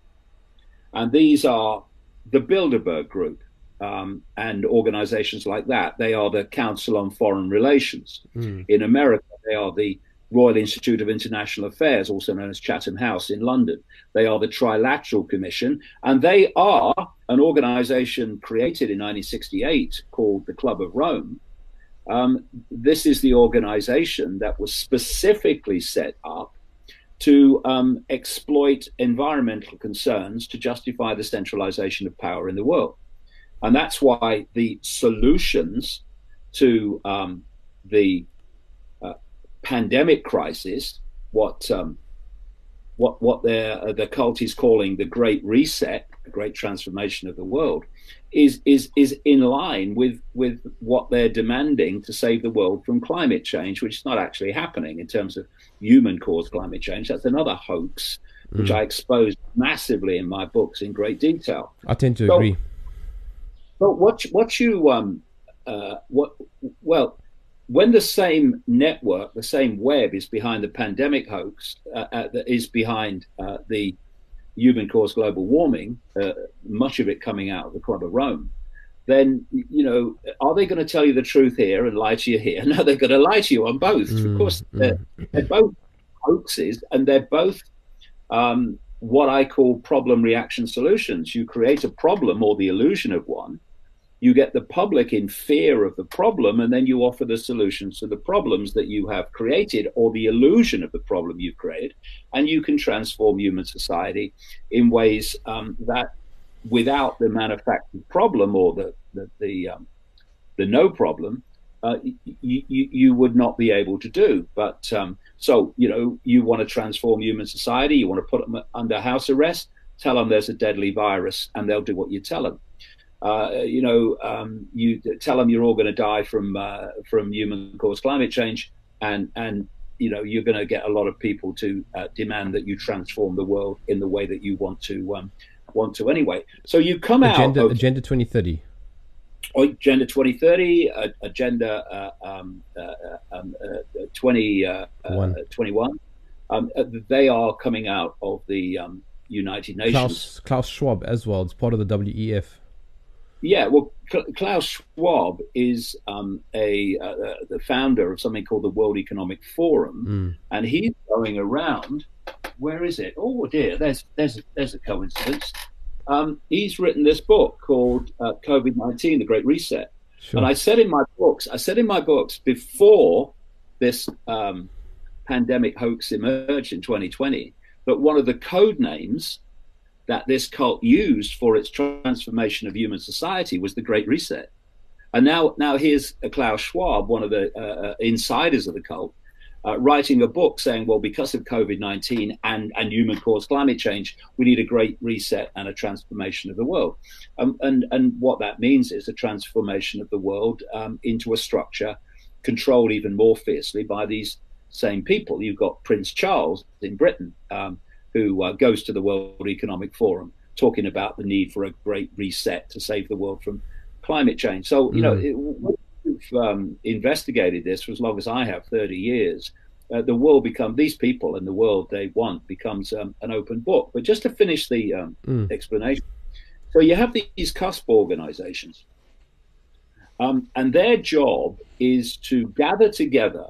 And these are the Bilderberg Group um, and organizations like that. They are the Council on Foreign Relations. Mm. In America, they are the Royal Institute of International Affairs, also known as Chatham House in London. They are the Trilateral Commission, and they are an organization created in 1968 called the Club of Rome. Um, this is the organization that was specifically set up to um, exploit environmental concerns to justify the centralization of power in the world. And that's why the solutions to um, the pandemic crisis, what um, what what their uh, the cult is calling the Great Reset, the Great Transformation of the world, is is is in line with with what they're demanding to save the world from climate change, which is not actually happening in terms of human caused climate change. That's another hoax, which mm. I expose massively in my books in great detail. I tend to so, agree. But what what you um uh, what well when the same network, the same web is behind the pandemic hoax, uh, uh, that is behind uh, the human caused global warming, uh, much of it coming out of the Club of Rome, then, you know, are they going to tell you the truth here and lie to you here? No, they're going to lie to you on both. Mm, of course, they're, mm. they're, both hoaxes and they're both um, what I call problem reaction solutions. You create a problem or the illusion of one you get the public in fear of the problem, and then you offer the solutions to the problems that you have created or the illusion of the problem you've created, and you can transform human society in ways um, that without the manufactured problem or the the the, um, the no problem, uh, you, you would not be able to do. But um, so you know, you want to transform human society, you want to put them under house arrest, tell them there's a deadly virus, and they'll do what you tell them. Uh, you know, um, you tell them you're all going to die from uh, from human-caused climate change, and and you know you're going to get a lot of people to uh, demand that you transform the world in the way that you want to um, want to anyway. So you come agenda, out of, Agenda 2030. Agenda 2030, uh, Agenda uh, um, uh, um, 2021. Um, they are coming out of the um, United Nations. Klaus, Klaus Schwab as well. It's part of the WEF. Yeah, well, Klaus Schwab is um, a uh, uh, the founder of something called the World Economic Forum, mm. and he's going around. Where is it? Oh dear, there's there's there's a coincidence. Um, he's written this book called uh, COVID nineteen: The Great Reset. Sure. And I said in my books, I said in my books before this um, pandemic hoax emerged in 2020 that one of the code names that this cult used for its transformation of human society was the Great Reset. And now, now here's Klaus Schwab, one of the uh, uh, insiders of the cult, uh, writing a book saying, well, because of COVID 19 and, and human caused climate change, we need a great reset and a transformation of the world. Um, and, and what that means is a transformation of the world um, into a structure controlled even more fiercely by these same people. You've got Prince Charles in Britain. Um, who uh, goes to the World Economic Forum talking about the need for a great reset to save the world from climate change. So, you know, mm. we've um, investigated this for as long as I have 30 years. Uh, the world become these people and the world they want becomes um, an open book. But just to finish the um, mm. explanation, so you have these CUSP organizations, um, and their job is to gather together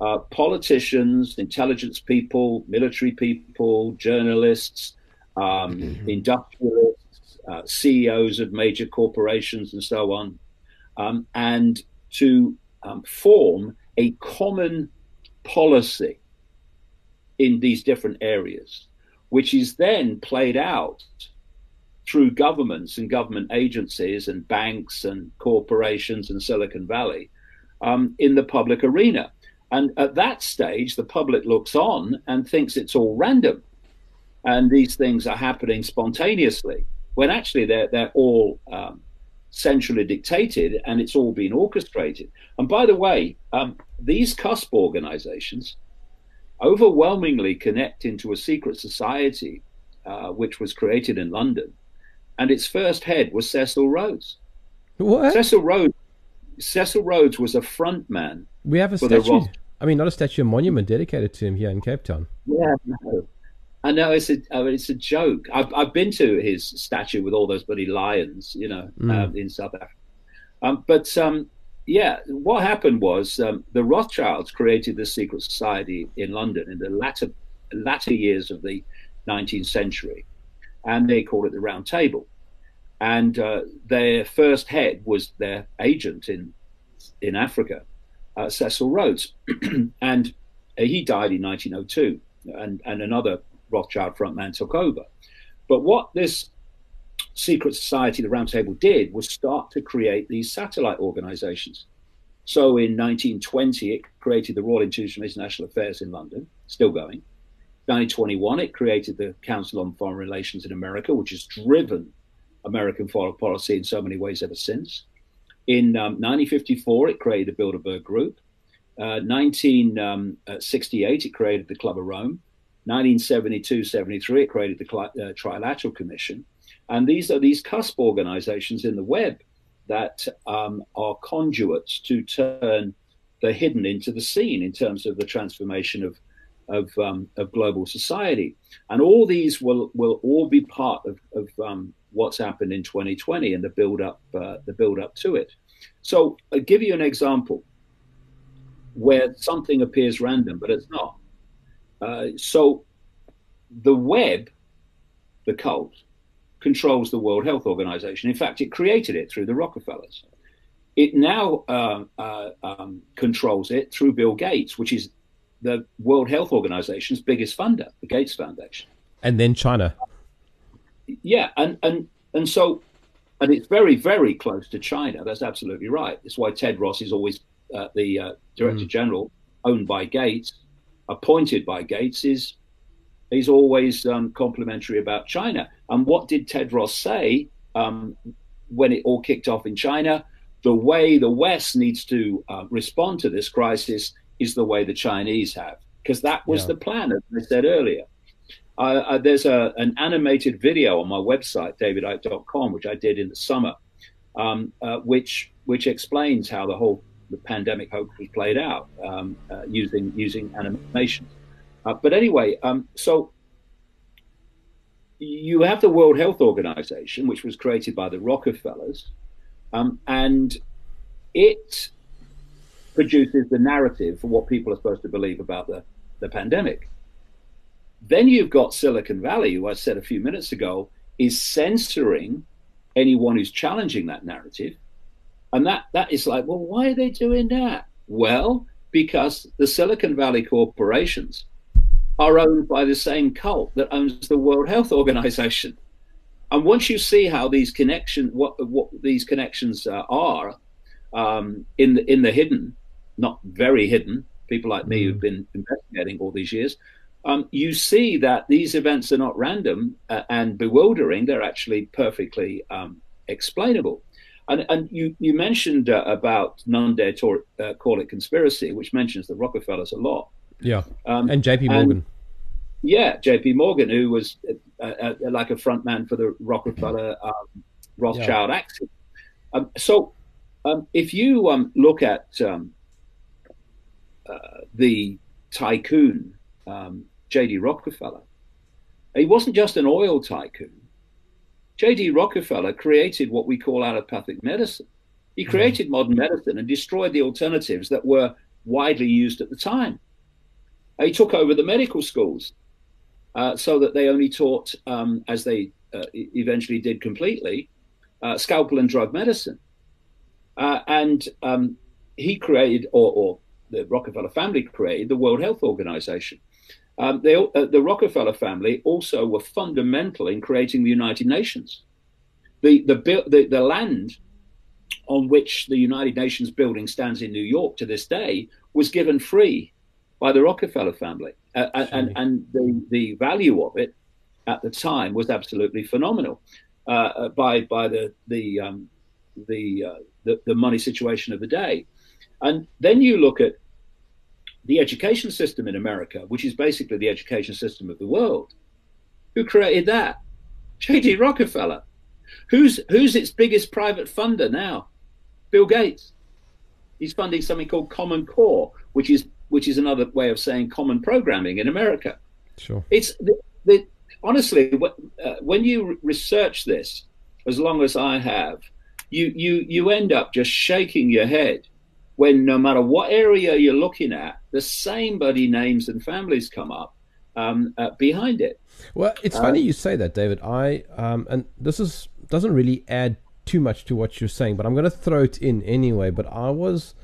uh, politicians, intelligence people, military people, journalists, um, mm-hmm. industrialists, uh, CEOs of major corporations, and so on, um, and to um, form a common policy in these different areas, which is then played out through governments and government agencies and banks and corporations and Silicon Valley um, in the public arena. And at that stage, the public looks on and thinks it's all random. And these things are happening spontaneously when actually they're, they're all um, centrally dictated and it's all been orchestrated. And by the way, um, these CUSP organizations overwhelmingly connect into a secret society uh, which was created in London. And its first head was Cecil Rhodes. What? Cecil Rhodes Cecil Rhodes was a front man. We have a statue. I mean, not a statue, a monument dedicated to him here in Cape Town. Yeah, no. I know it's a I mean, it's a joke. I've I've been to his statue with all those bloody lions, you know, mm. um, in South Africa. Um, but um, yeah, what happened was um, the Rothschilds created this secret society in London in the latter latter years of the 19th century, and they called it the Round Table and uh, their first head was their agent in in Africa, uh, Cecil Rhodes, and he died in 1902, and and another Rothschild frontman took over. But what this secret society, the Round Table, did was start to create these satellite organizations. So in 1920, it created the Royal Institution of International Affairs in London, still going. 1921, it created the Council on Foreign Relations in America, which has driven American foreign policy in so many ways ever since. In um, 1954, it created the Bilderberg Group. Uh, 1968, it created the Club of Rome. 1972 73, it created the uh, Trilateral Commission. And these are these cusp organizations in the web that um, are conduits to turn the hidden into the seen in terms of the transformation of of, um, of global society. And all these will will all be part of, of um, what's happened in 2020 and the build up uh, the build up to it. So I'll give you an example where something appears random, but it's not. Uh, so the web, the cult, controls the World Health Organization. In fact, it created it through the Rockefellers. It now uh, uh, um, controls it through Bill Gates, which is the World Health Organization's biggest funder, the Gates Foundation. And then China yeah, and and and so, and it's very very close to China. That's absolutely right. That's why Tedros is always uh, the uh, director mm. general, owned by Gates, appointed by Gates. Is he's always um, complimentary about China. And what did Tedros say um, when it all kicked off in China? The way the West needs to uh, respond to this crisis is the way the Chinese have, because that was yeah. the plan, as I said earlier. Uh, uh, there's a, an animated video on my website, davidicke.com, which I did in the summer, um, uh, which which explains how the whole the pandemic hoax was played out um, uh, using using animation. Uh, but anyway, um, so you have the World Health Organization, which was created by the Rockefellers, um, and it produces the narrative for what people are supposed to believe about the, the pandemic. Then you've got Silicon Valley, who I said a few minutes ago, is censoring anyone who's challenging that narrative. And that, that is like, well, why are they doing that? Well, because the Silicon Valley corporations are owned by the same cult that owns the World Health Organization. And once you see how these connections, what, what these connections uh, are um, in the in the hidden, not very hidden, people like me who've mm. been investigating all these years, um, you see that these events are not random uh, and bewildering. They're actually perfectly um, explainable. And, and you, you mentioned uh, about none dare to, uh, call it conspiracy, which mentions the Rockefellers a lot. Yeah, um, and J.P. Morgan. And, yeah, J.P. Morgan, who was uh, uh, like a front man for the Rockefeller um, Rothschild yeah. axis. Um, so, um, if you um, look at um, uh, the tycoon um, J.D. Rockefeller, he wasn't just an oil tycoon. J.D. Rockefeller created what we call allopathic medicine. He mm-hmm. created mm-hmm. modern medicine and destroyed the alternatives that were widely used at the time. He took over the medical schools uh, so that they only taught, um, as they uh, eventually did completely, uh, scalpel and drug medicine. Uh, and um, he created, or, or, the Rockefeller family created, the World Health Organization. Um, they, uh, the Rockefeller family also were fundamental in creating the United Nations. The, the, the, the land on which the United Nations building stands in New York to this day was given free by the Rockefeller family, uh, and, and the, the value of it at the time was absolutely phenomenal uh, uh, by by the the um, the, uh, the, the money situation of the day, and then you look at the education system in America, which is basically the education system of the world. Who created that? J.D. Rockefeller. Who's who's its biggest private funder now? Bill Gates. He's funding something called Common Core, which is which is another way of saying common programming in America. Sure. It's the, the, honestly uh, when you research this, as long as I have, you you you end up just shaking your head when no matter what area you're looking at, the same bloody names and families come up um, uh, behind it. Well, it's um, funny you say that, David. I um, and this is doesn't really add too much to what you're saying, but I'm going to throw it in anyway. But I was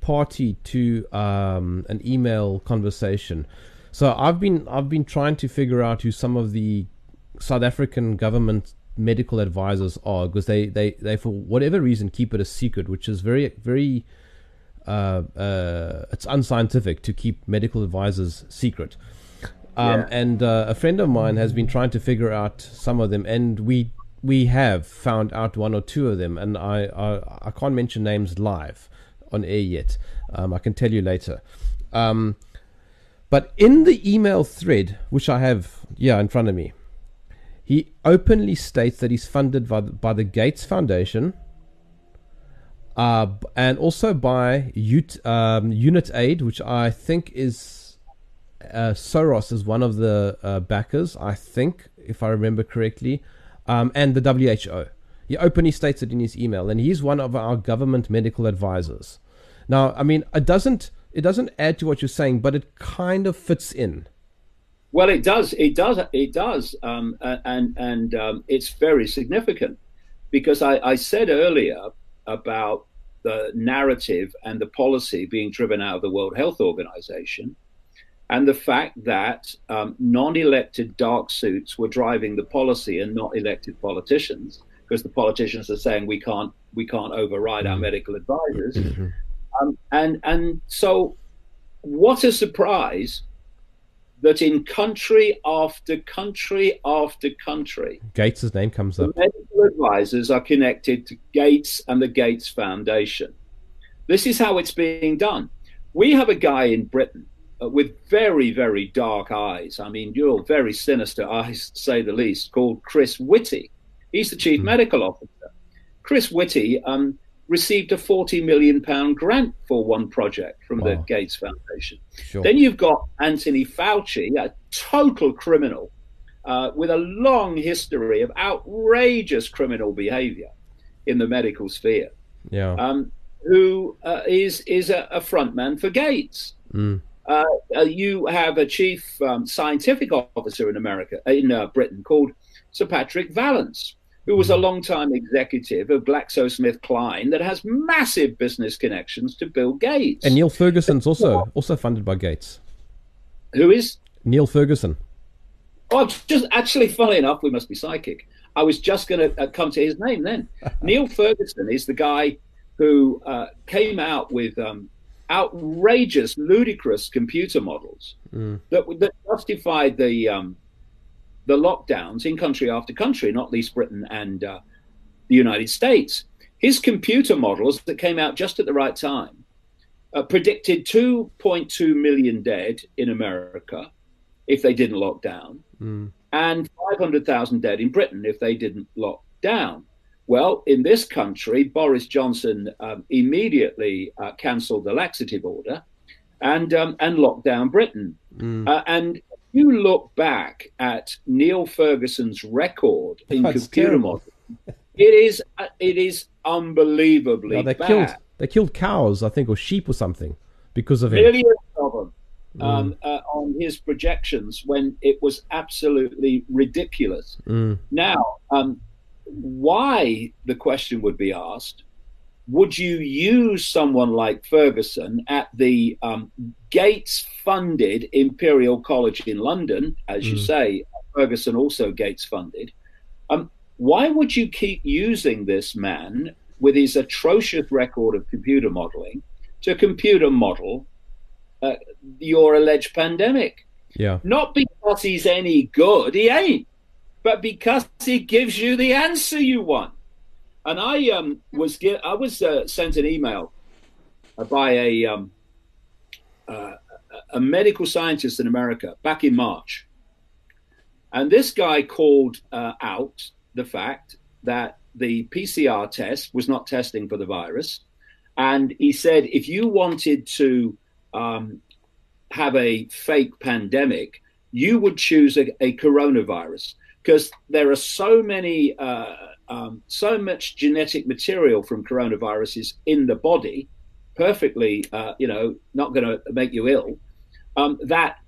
party to um, an email conversation. So I've been I've been trying to figure out who some of the South African government medical advisors are because they, they, they for whatever reason keep it a secret, which is very very uh, uh, it's unscientific to keep medical advisors secret. Um, yeah. And uh, a friend of mine has been trying to figure out some of them, and we we have found out one or two of them, and I I, I can't mention names live on air yet. Um, I can tell you later. Um, but in the email thread, which I have yeah in front of me, he openly states that he's funded by the, by the Gates Foundation. Uh, and also by UT, um, Unitaid, which I think is uh, Soros is one of the uh, backers, I think, if I remember correctly, um, and the WHO. He openly states it in his email, and he's one of our government medical advisors. Now, I mean, it doesn't it doesn't add to what you're saying, but it kind of fits in. Well, it does. It does. It does, um, and and um, it's very significant because I, I said earlier about the narrative and the policy being driven out of the World Health Organization. and the fact that um, non-elected dark suits were driving the policy and not elected politicians, because the politicians are saying we can't we can't override our medical advisors, um, and and so what a surprise that in country after country after country, Gates's name comes up. medical advisors are connected to Gates and the Gates Foundation. This is how it's being done. We have a guy in Britain uh, with very, very dark eyes. I mean, you're very sinister eyes, to say the least, called Chris Whitty. He's the chief medical officer. Chris Whitty um, received a 40 million pound grant for one project from the Gates Foundation. Sure. Then you've got Anthony Fauci, a total criminal uh, with a long history of outrageous criminal behavior in the medical sphere, yeah. um, who uh, is is a, a frontman for Gates. Mm. Uh, uh, you have a chief um, scientific officer in America, in uh, Britain, called Sir Patrick Vallance, who was a long-time executive of GlaxoSmithKline that has massive business connections to Bill Gates. And Neil Ferguson's also also funded by Gates. who is Neil Ferguson. Oh, just actually, funny enough, we must be psychic. I was just going to uh, come to his name then. Neil Ferguson is the guy who uh, came out with um, outrageous, ludicrous computer models that, that justified the um, the lockdowns in country after country, not least Britain and uh, the United States. His computer models that came out just at the right time uh, predicted 2.2 million dead in America if they didn't lock down, and 500,000 dead in Britain if they didn't lock down. Well, in this country, Boris Johnson um, immediately uh, cancelled the laxative order and um, and locked down Britain. Uh, and you look back at Neil Ferguson's record in That's computer terrible. models, it is it is unbelievably No, they bad. killed they killed cows, I think, or sheep or something because of him. millions of them um, uh, on his projections when it was absolutely ridiculous. Now, um, why the question would be asked? Would you use someone like Ferguson at the um, Gates-funded Imperial College in London, as you say? Ferguson also Gates-funded. Um, why would you keep using this man with his atrocious record of computer modeling to computer model uh, your alleged pandemic? Yeah. Not because he's any good, he ain't, but because he gives you the answer you want. And I um, was gi- I was uh, sent an email uh, by a um, uh, a medical scientist in America back in March, and this guy called uh, out the fact that the PCR test was not testing for the virus, and he said if you wanted to um, have a fake pandemic, you would choose a, a coronavirus. Because there are so many, uh, um, so much genetic material from coronaviruses in the body, perfectly, uh, you know, not going to make you ill, um, that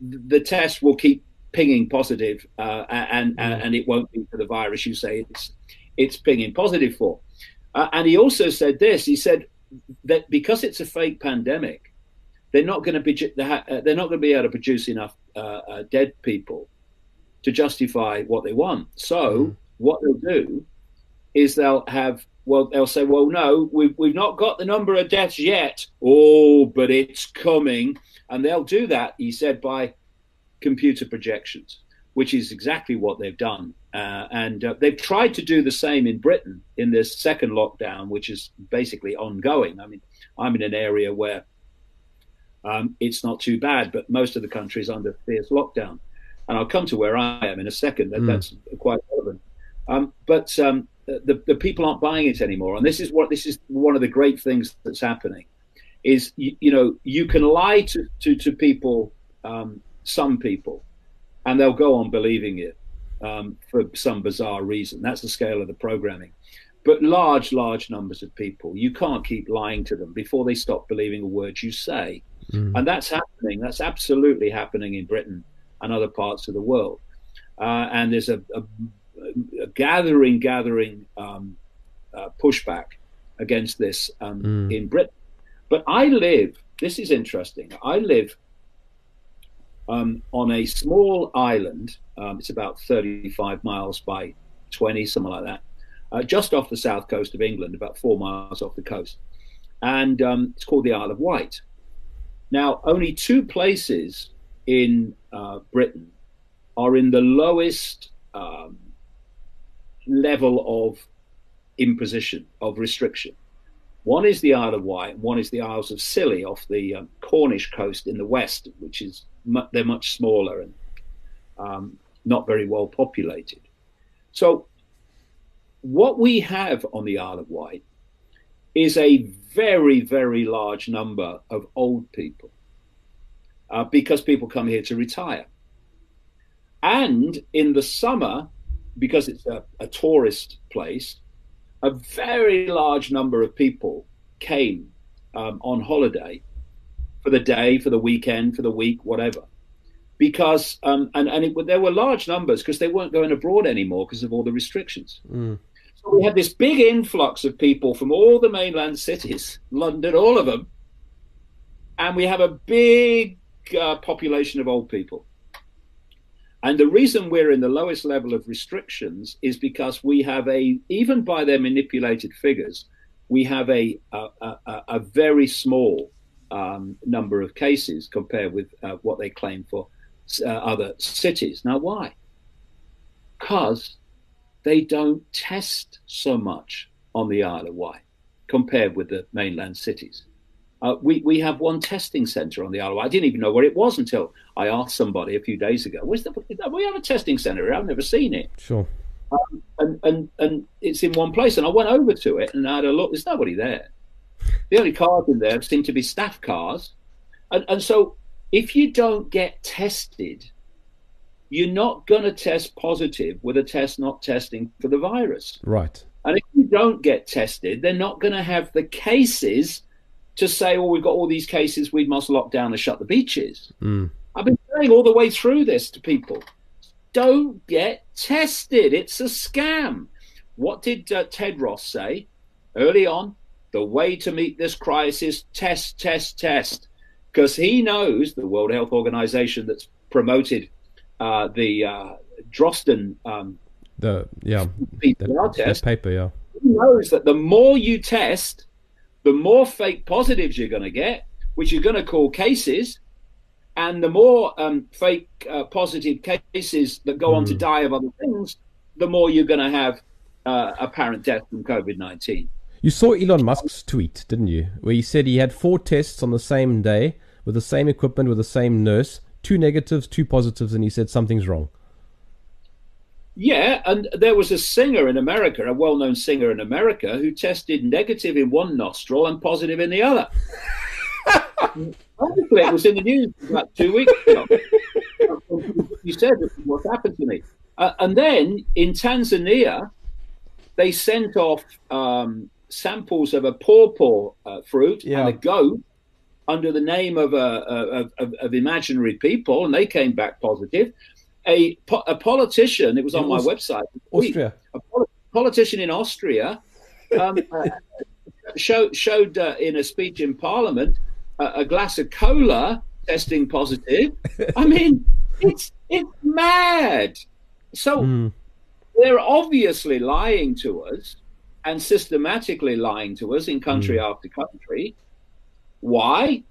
the test will keep pinging positive, uh, and, and and it won't be for the virus you say it's it's pinging positive for. Uh, and he also said this. He said that because it's a fake pandemic, they're not going to be they're not going to be able to produce enough uh, uh, dead people to justify what they want. So what they'll do is they'll have well they'll say well no we've we've not got the number of deaths yet oh but it's coming and they'll do that he said by computer projections which is exactly what they've done uh, and uh, they've tried to do the same in Britain in this second lockdown which is basically ongoing i mean i'm in an area where um, it's not too bad, but most of the country is under fierce lockdown. And I'll come to where I am in a second. That, That's quite relevant. Um, but um, the, the people aren't buying it anymore. And this is what this is one of the great things that's happening is, you, you know, you can lie to, to, to people, um, some people, and they'll go on believing it um, for some bizarre reason. That's the scale of the programming. But large, large numbers of people, you can't keep lying to them before they stop believing a word you say. And that's happening. That's absolutely happening in Britain and other parts of the world. Uh, and there's a, a gathering, gathering um, uh, pushback against this um, in Britain. But I live, this is interesting, I live um, on a small island. Um, it's about 35 miles by 20, something like that, uh, just off the south coast of England, about four miles off the coast. And um, it's called the Isle of Wight. Now, only two places in uh, Britain are in the lowest um, level of imposition, of restriction. One is the Isle of Wight, one is the Isles of Scilly off the um, Cornish coast in the west, which is mu- they're much smaller and um, not very well populated. So, what we have on the Isle of Wight is a very, very large number of old people uh, because people come here to retire. And in the summer, because it's a, a tourist place, a very large number of people came um, on holiday for the day, for the weekend, for the week, whatever. Because um, and and it, there were large numbers because they weren't going abroad anymore because of all the restrictions. Mm. So we had this big influx of people from all the mainland cities, London, all of them, and we have a big uh, population of old people. And the reason we're in the lowest level of restrictions is because we have a, even by their manipulated figures, we have a a, a, a very small um, number of cases compared with uh, what they claim for uh, other cities. Now, why? Because they don't test so much on the Isle of Wight compared with the mainland cities. Uh, we, we have one testing centre on the Isle of Wight. I didn't even know where it was until I asked somebody a few days ago. Where's the, we have a testing centre I've never seen it. Sure. Um, and, and, and it's in one place. And I went over to it and I had a look. There's nobody there. The only cars in there seem to be staff cars. And, and so if you don't get tested, you're not going to test positive with a test not testing for the virus. Right. And if you don't get tested, they're not going to have the cases to say, oh, we've got all these cases, we must lock down and shut the beaches. Mm. I've been saying all the way through this to people don't get tested. It's a scam. What did uh, Tedros say early on? The way to meet this crisis, test, test, test. Because he knows the World Health Organization that's promoted uh, the uh, Drosten um, the yeah PCR that, test. paper yeah He knows that the more you test, the more fake positives you're going to get, which you're going to call cases, and the more um, fake uh, positive cases that go on to die of other things, the more you're going to have uh, apparent death from COVID 19. You saw Elon Musk's tweet, didn't you? Where he said he had four tests on the same day with the same equipment with the same nurse, two negatives, two positives, and he said something's wrong. Yeah, and there was a singer in America, a well known singer in America, who tested negative in one nostril and positive in the other. Honestly, it was in the news about two weeks ago. you said what happened to me. Uh, and then in Tanzania, they sent off um, samples of a pawpaw uh, fruit Yeah. and a goat under the name of, uh, of, of, of imaginary people, and they came back positive. A, po- a politician, it was on my website, Austria. a poli- politician in Austria um, uh, showed, showed uh, in a speech in Parliament uh, a glass of cola testing positive. I mean, it's it's mad. So Mm. they're obviously lying to us and systematically lying to us in country after country. Why?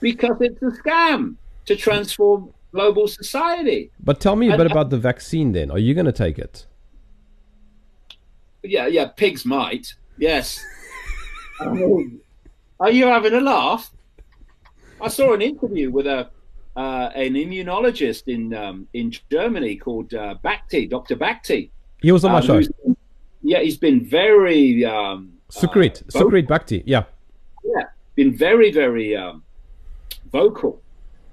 Because it's a scam to transform global society. But tell me a And- bit about the vaccine then. Are you going to take it? Yeah, yeah, pigs might. Yes. Um, Are you having a laugh? I saw an interview with a uh, an immunologist in um, in Germany called uh, Bhakdi, Dr. Bhakdi. He was on my um, show. Yeah, he's been very um, Sucharit. uh, Sucharit Bhakdi. Yeah. yeah, been very, very um, vocal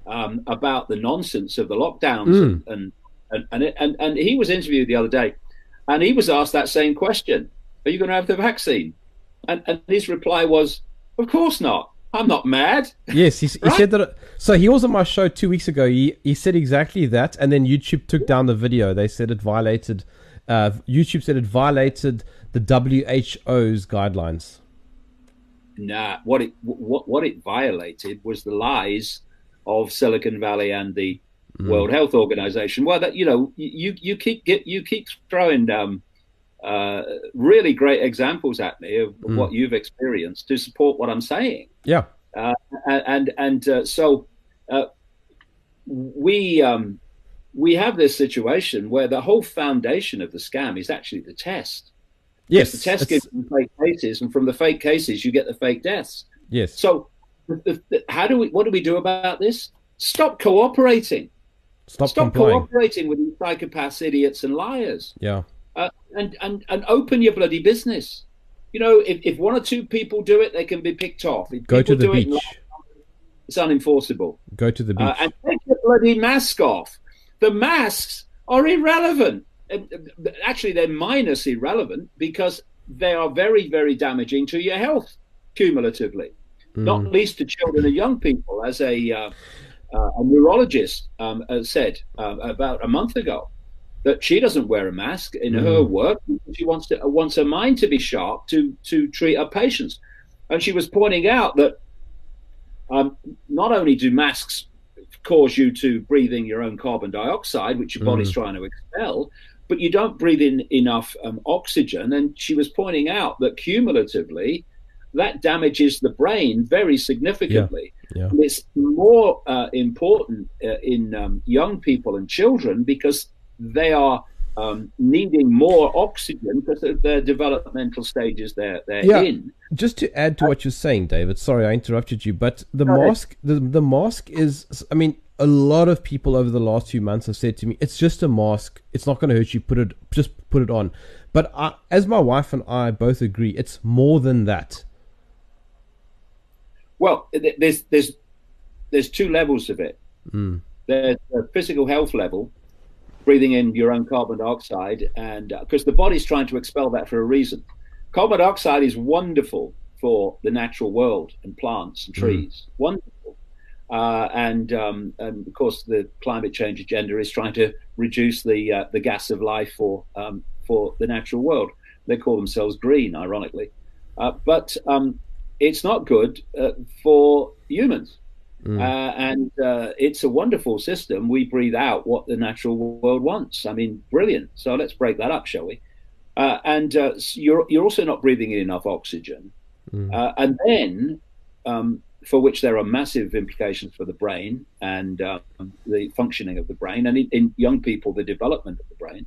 um, about the nonsense of the lockdowns, Mm. and and and, and and he was interviewed the other day, and he was asked that same question: Are you going to have the vaccine? And and his reply was, Of course not. I'm not mad. Yes, he, he Right? said that. So he was on my show two weeks ago. He he said exactly that, and then YouTube took down the video. They said it violated. Uh, YouTube said it violated the WHO's guidelines. Nah, what it what what it violated was the lies of Silicon Valley and the mm. World Health Organization. Well, that you know, you you keep get you keep throwing um, uh, really great examples at me of mm. what you've experienced to support what I'm saying. Yeah, uh, and and uh, so uh, we um, we have this situation where the whole foundation of the scam is actually the test. Yes, the test gives fake cases, and from the fake cases, you get the fake deaths. Yes. So, the, the, how do we? What do we do about this? Stop cooperating. Stop, Stop cooperating with these psychopaths, idiots, and liars. Yeah. Uh, and and and open your bloody business. You know, if, if one or two people do it, they can be picked off. If Go to the beach. It, it's unenforceable. Go to the uh, beach uh, and take your bloody mask off. The masks are irrelevant actually they're minus irrelevant because they are very very damaging to your health cumulatively mm. not least to children and young people as a uh, uh, a neurologist um, said uh, about a month ago that she doesn't wear a mask in mm. her work she wants to wants her mind to be sharp to to treat her patients and she was pointing out that um, not only do masks cause you to breathe in your own carbon dioxide, which your body's mm. trying to expel, but you don't breathe in enough um, oxygen. And she was pointing out that cumulatively, that damages the brain very significantly. Yeah, yeah. It's more uh, important uh, in um, young people and children because they are um, needing more oxygen because of their developmental stages they're, they're yeah. in. Just to add to what you're saying, David, sorry I interrupted you, but the mask, the, the mask is, I mean, a lot of people over the last few months have said to me, "It's just a mask. It's not going to hurt you. Put it, just put it on." But I, as my wife and I both agree, it's more than that. Well, there's there's there's two levels of it. Mm. There's a physical health level, breathing in your own carbon dioxide, and because uh, the body's trying to expel that for a reason. Carbon dioxide is wonderful for the natural world and plants and hmm. trees. Mm. Wonderful uh, and, um, and of course, the climate change agenda is trying to reduce the uh, the gas of life for um, for the natural world. They call themselves green, ironically, uh, but um, it's not good uh, for humans. Mm. and uh, it's a wonderful system. We breathe out what the natural world wants. I mean, brilliant. So let's break that up, shall we? and you're you're also not breathing in enough oxygen. Mm. and then um, for which there are massive implications for the brain and um, the functioning of the brain, and in, in, young people, the development of the brain.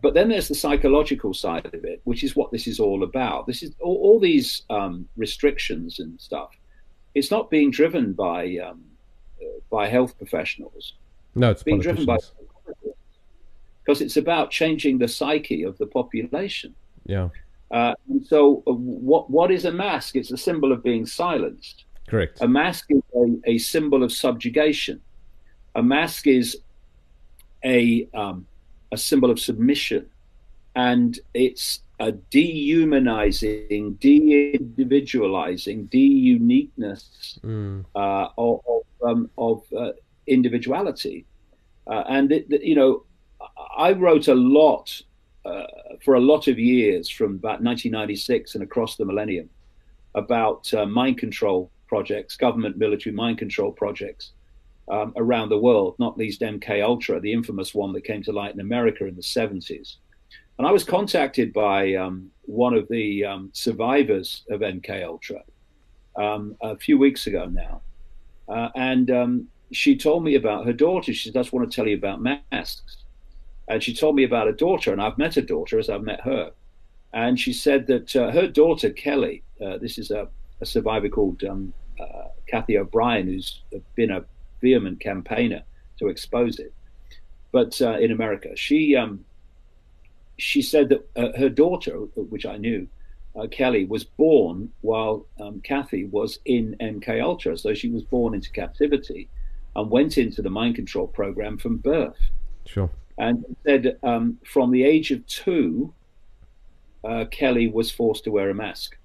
But then there's the psychological side of it, which is what this is all about. This is all, all these um, restrictions and stuff. It's not being driven by um, by health professionals. No, it's being driven by because it's about changing the psyche of the population. Yeah. Uh, and so, uh, what what is a mask? It's a symbol of being silenced. Correct. A mask is a, a symbol of subjugation. A mask is a um, a symbol of submission, and it's a dehumanizing, de-individualizing, de-uniqueness mm. uh, of of, um, of uh, individuality. Uh, and it, you know, I wrote a lot uh, for a lot of years, from about 1996 and across the millennium, about uh, mind control projects, government military mind control projects um, around the world, not least MK Ultra, the infamous one that came to light in America in the 70s. And I was contacted by um, one of the um, survivors of MK Ultra um, a few weeks ago now, uh, and um, she told me about her daughter. She said, "I just want to tell you about masks." And she told me about a daughter, and I've met a daughter as I've met her. And she said that uh, her daughter Kelly, uh, this is a, a survivor called um, uh, Cathy O'Brien, who's been a vehement campaigner to expose it. But uh, in America, she um, she said that uh, her daughter, which I knew, uh, Kelly, was born while um, Cathy was in MK Ultra, so she was born into captivity and went into the mind control program from birth. Sure. And said um, from the age of two, uh, Kelly was forced to wear a mask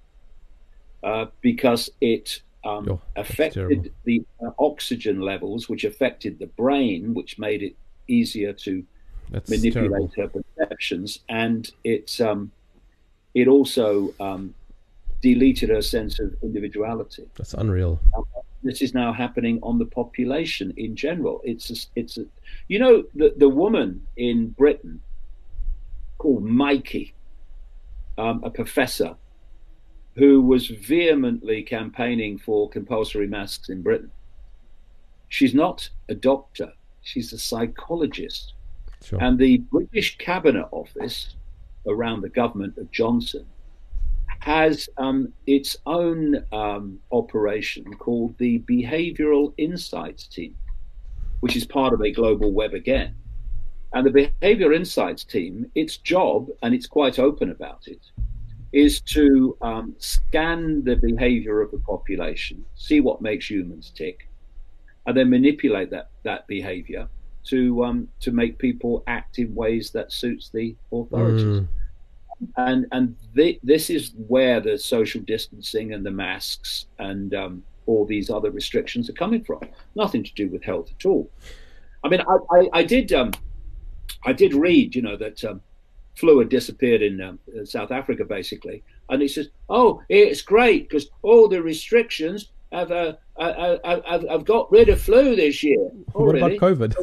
uh, because it um, oh, affected the uh, oxygen levels, which affected the brain, which made it easier to that's manipulate terrible. her perceptions, and it um, it also um, deleted her sense of individuality. That's unreal. this is now happening on the population in general. It's a, it's a, you know the the woman in Britain called Michie, um, a professor who was vehemently campaigning for compulsory masks in Britain. She's not a doctor; she's a psychologist, Sure. and the British Cabinet Office around the government of Johnson has um, its own um, operation called the Behavioral Insights Team, which is part of a global web again. And the Behavior Insights Team, its job, and it's quite open about it, is to um, scan the behavior of the population, see what makes humans tick, and then manipulate that, that behavior to um, to make people act in ways that suits the authorities Mm. and and thi- this is where the social distancing and the masks and um, all these other restrictions are coming from. Nothing to do with health at all. I mean, I, I, I did um, I did read, you know, that um, flu had disappeared in um, South Africa, basically, and he says, "Oh, it's great because all the restrictions have uh, uh, uh, have, have got rid of flu this year." Oh, what really? about COVID?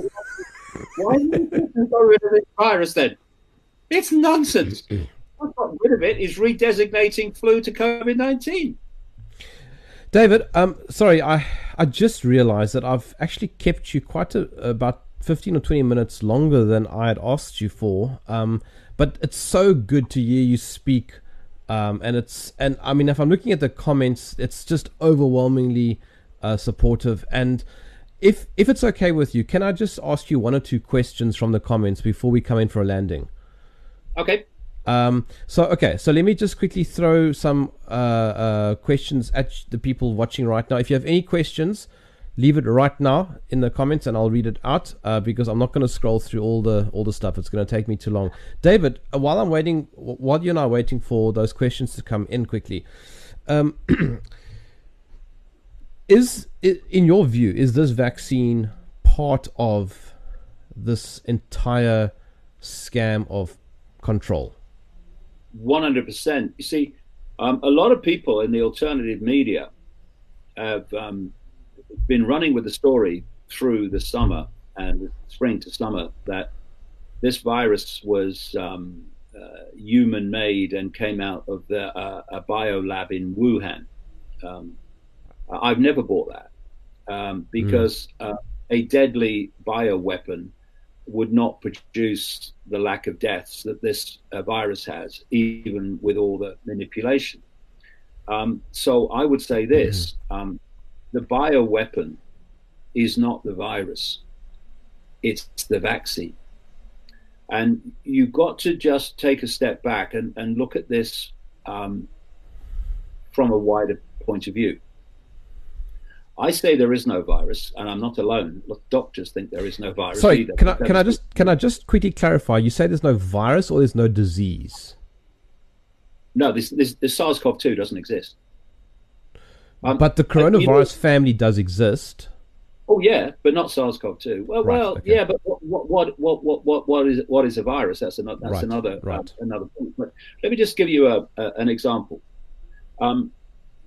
Why didn't you got rid of this virus then? It's nonsense. What got rid of it is redesignating flu to COVID 19. David, um, sorry, I I just realised that I've actually kept you quite a, about fifteen or twenty minutes longer than I had asked you for. Um, but it's so good to hear you speak, um, and it's and I mean, if I'm looking at the comments, it's just overwhelmingly uh, supportive. And if if it's okay with you, can I just ask you one or two questions from the comments before we come in for a landing? Okay. Um, so okay, so let me just quickly throw some uh, uh, questions at the people watching right now. If you have any questions, leave it right now in the comments, and I'll read it out uh, because I'm not going to scroll through all the all the stuff. It's going to take me too long. David, uh, while I'm waiting, while you and I are waiting for those questions to come in quickly, um, is in your view is this vaccine part of this entire scam of control? 100%. You see, um, a lot of people in the alternative media have um, been running with the story through the summer and spring to summer that this virus was um, uh, human made and came out of the, uh, a bio lab in Wuhan. Um, I've never bought that um, because uh, a deadly bioweapon would not produce the lack of deaths that this uh, virus has, even with all the manipulation. Um, so I would say this um, the bioweapon is not the virus, it's the vaccine. And you've got to just take a step back and, and look at this um, from a wider point of view. I say there is no virus, and I'm not alone. Look, doctors think there is no virus. Sorry, either. can I can I just can I just quickly clarify? You say there's no virus or there's no disease, No, this, this, this SARS-CoV-2 doesn't exist. Um, but the you know- coronavirus family does exist. Oh yeah, but not SARS-CoV-2. Well, Right, well, okay. yeah, but what, what, what, what, what, what is what is a virus? That's another. That's Right, another. right. uh, another point. But let me just give you a, a an example. Um,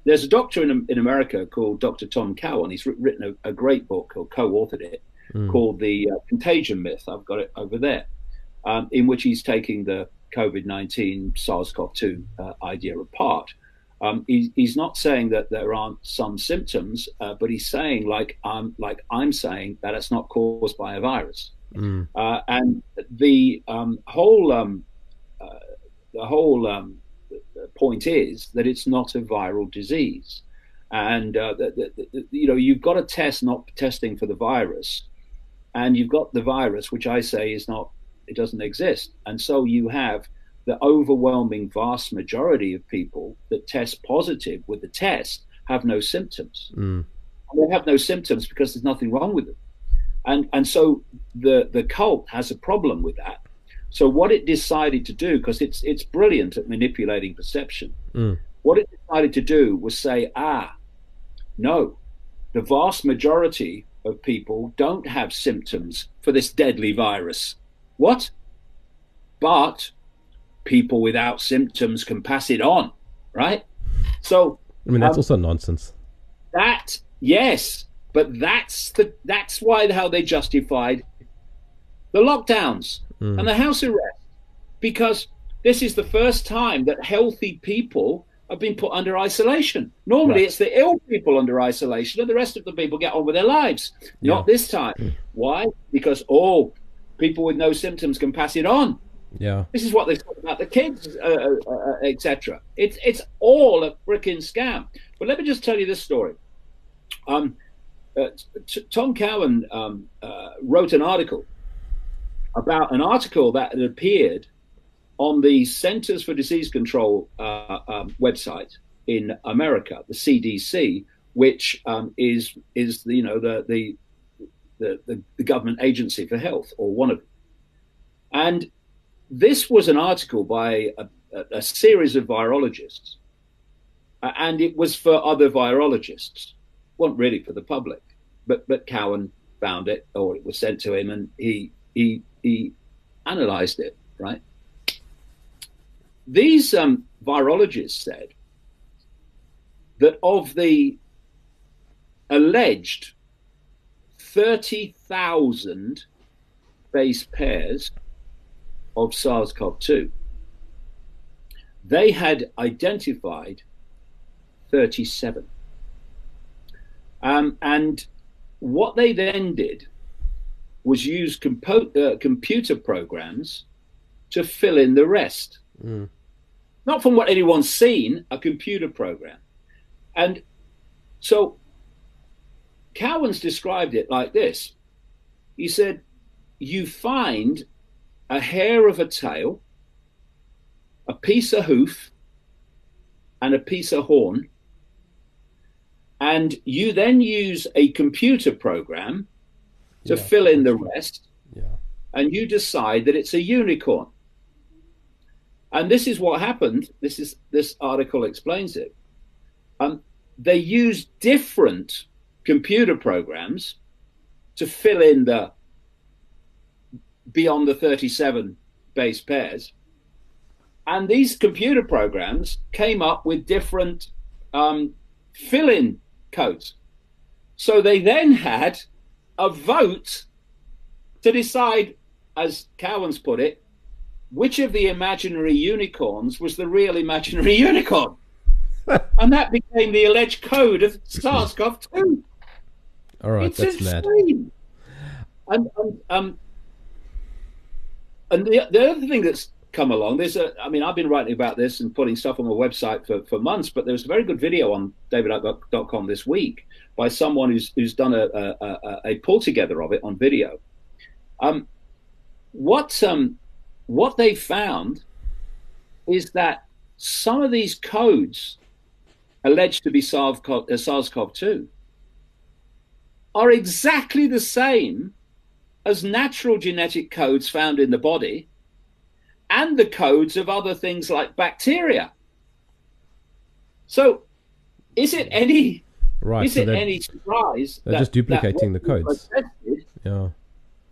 there's a doctor in in America called Dr. Tom Cowan. He's written a, a great book or co-authored it Mm. called the uh, Contagion Myth. I've got it over there, um, in which he's taking the COVID-19 SARS-CoV-2 uh, idea apart. Um, he, he's not saying that there aren't some symptoms, uh, but he's saying, like I'm, like I'm saying, that it's not caused by a virus. Mm. Uh, and the um, whole um, uh, the whole um, point is that it's not a viral disease, and uh, the, the, the, you know you've got a test not testing for the virus, and you've got the virus, which I say is not it doesn't exist, and so you have the overwhelming vast majority of people that test positive with the test have no symptoms. Mm. They have no symptoms because there's nothing wrong with them and and so the the cult has a problem with that. So what it decided to do, because it's it's brilliant at manipulating perception, Mm. what it decided to do was say, ah, no, the vast majority of people don't have symptoms for this deadly virus. What? But people without symptoms can pass it on, right? So I mean that's Um, also nonsense. that Yes, but that's the that's why how they justified the lockdowns Mm. and the house arrest because this is the first time that healthy people have been put under isolation. Normally, Right. it's the ill people under isolation, and the rest of the people get on with their lives. Not this time. Why? Because oh, people with no symptoms can pass it on. Yeah. This is what they talk about the kids, uh, uh, uh, etc. It's it's all a freaking scam. But let me just tell you this story. Um, uh, t- Tom Cowan um, uh, wrote an article about an article that had appeared on the Centers for Disease Control uh, um, website in America, the CDC, which um, is is the, you know the the, the the government agency for health or one of them. And this was an article by a, a, series of virologists, and it was for other virologists, wasn't really for the public. But but Cowan found it, or it was sent to him, and he he he analysed it. Right. These um, virologists said that of the alleged thirty thousand base pairs of SARS CoV 2. They had identified 37. Um, and what they then did was use compo- uh, computer programs to fill in the rest. Mm. Not from what anyone's seen, a computer program. And so Cowan's described it like this he said, You find a hair of a tail, a piece of hoof, and a piece of horn. And you then use a computer program to Yeah. fill in the rest, Yeah. and you decide that it's a unicorn. And this is what happened. This is this article explains it. Um, they use different computer programs to fill in the beyond the 37 base pairs. And these computer programs came up with different um, fill in codes. So they then had a vote to decide, as Cowan's put it, which of the imaginary unicorns was the real imaginary unicorn. and that became the alleged code of SARS CoV 2 All right. it's that's mad. And, and um, and the the other thing that's come along, there's a. I mean, I've been writing about this and putting stuff on my website for, for months, but there's a very good video on davidicke.com this week by someone who's who's done a a, a, pull together of it on video. Um, what um, what they found is that some of these codes alleged to be SARS-CoV, uh, SARS-CoV-2 are exactly the same as natural genetic codes found in the body and the codes of other things like bacteria. So, is it any Right. is so it any surprise they're that- just duplicating the codes. tested, yeah.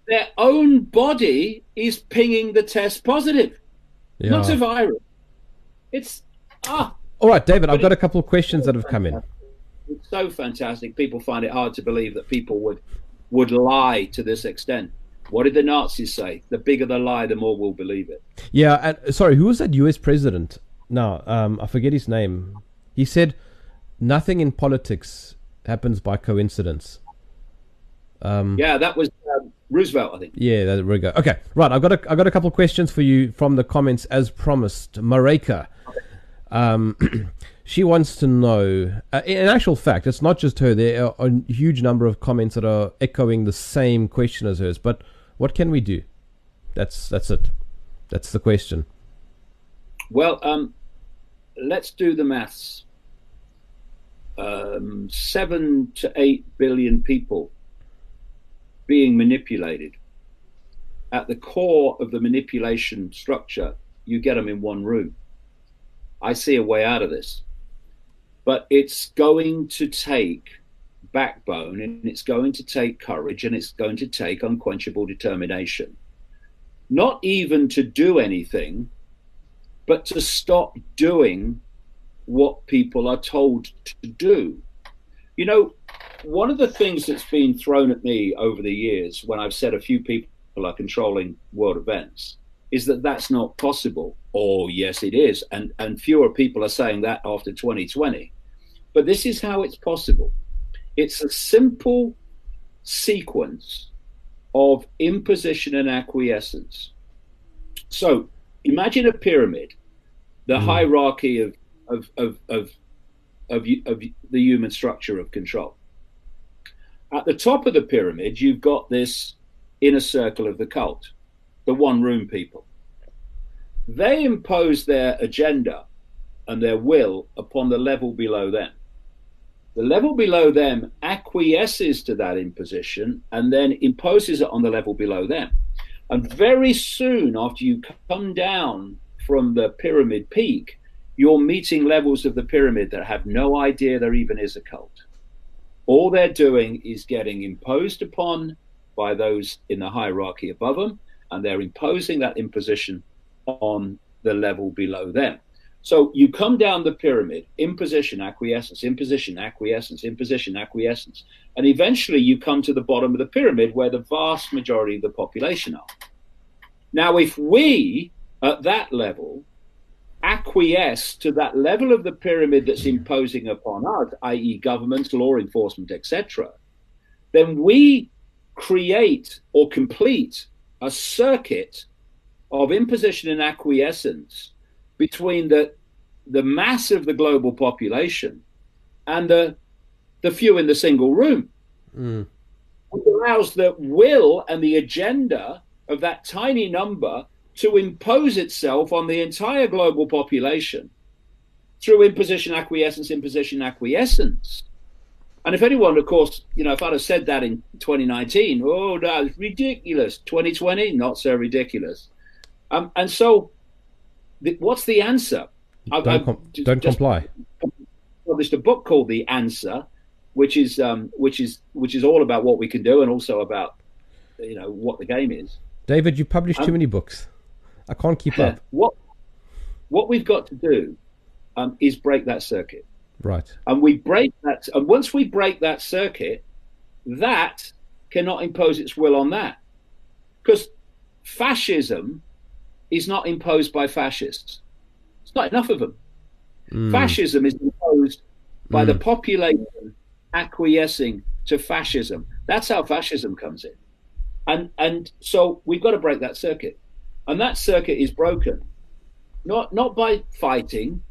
their own body is pinging the test positive, Yeah. not a virus. It's ah, All right, David. I've got a couple of questions that have come in. it's so fantastic. People find it hard to believe that people would would lie to this extent. What did the Nazis say? The bigger the lie, the more we'll believe it. Yeah, and sorry, who was that U.S. president? No, um, I forget his name. He said, "Nothing in politics happens by coincidence." Um, Yeah, that was um, Roosevelt, I think. yeah, there we go. Okay, right. I've got a, I've got a couple of questions for you from the comments as promised. Mareka, um, she wants to know. Uh, in actual fact, it's not just her. There are a huge number of comments that are echoing the same question as hers. But what can we do? That's that's it. That's the question. Well, um, let's do the maths. Um, seven to eight billion people being manipulated. At the core of the manipulation structure, you get them in one room. I see a way out of this. But it's going to take backbone and it's going to take courage and it's going to take unquenchable determination. Not even to do anything, but to stop doing what people are told to do. You know, one of the things that's been thrown at me over the years when I've said a few people are controlling world events is that that's not possible. Oh, yes, it is. And, and fewer people are saying that after 2020. But this is how it's possible it's a simple sequence of imposition and acquiescence. So imagine a pyramid, the mm. hierarchy of, of, of, of, of, of the human structure of control. At the top of the pyramid, you've got this inner circle of the cult, the one room people. They impose their agenda and their will upon the level below them. The level below them acquiesces to that imposition and then imposes it on the level below them. And very soon after you come down from the pyramid peak, you're meeting levels of the pyramid that have no idea there even is a cult. All they're doing is getting imposed upon by those in the hierarchy above them, and they're imposing that imposition on the level below them. So you come down the pyramid, imposition, acquiescence, imposition, acquiescence, imposition, acquiescence, and eventually you come to the bottom of the pyramid where the vast majority of the population are. Now, if we at that level acquiesce to that level of the pyramid that's imposing upon us, i.e., governments, law enforcement, etc., then we create or complete a circuit of imposition and acquiescence between the the mass of the global population and the the few in the single room. Mm. It allows the will and the agenda of that tiny number to impose itself on the entire global population through imposition acquiescence, imposition acquiescence. And if anyone, of course, you know, if I'd have said that in 2019, oh, that's ridiculous. 2020, not so ridiculous. Um, and so the, what's the answer? Don't, I've, com- I've don't comply. Published a book called The Answer, which is um, which is which is all about what we can do and also about you know what the game is. David, you publish um, too many books. I can't keep up. What what we've got to do um, is break that circuit. Right. And we break that, and once we break that circuit, that cannot impose its will on that, because fascism is not imposed by fascists. It's not enough of them. Mm. Fascism is imposed by mm. the population acquiescing to fascism. That's how fascism comes in. And and so we've got to break that circuit. And that circuit is broken. Not not by fighting,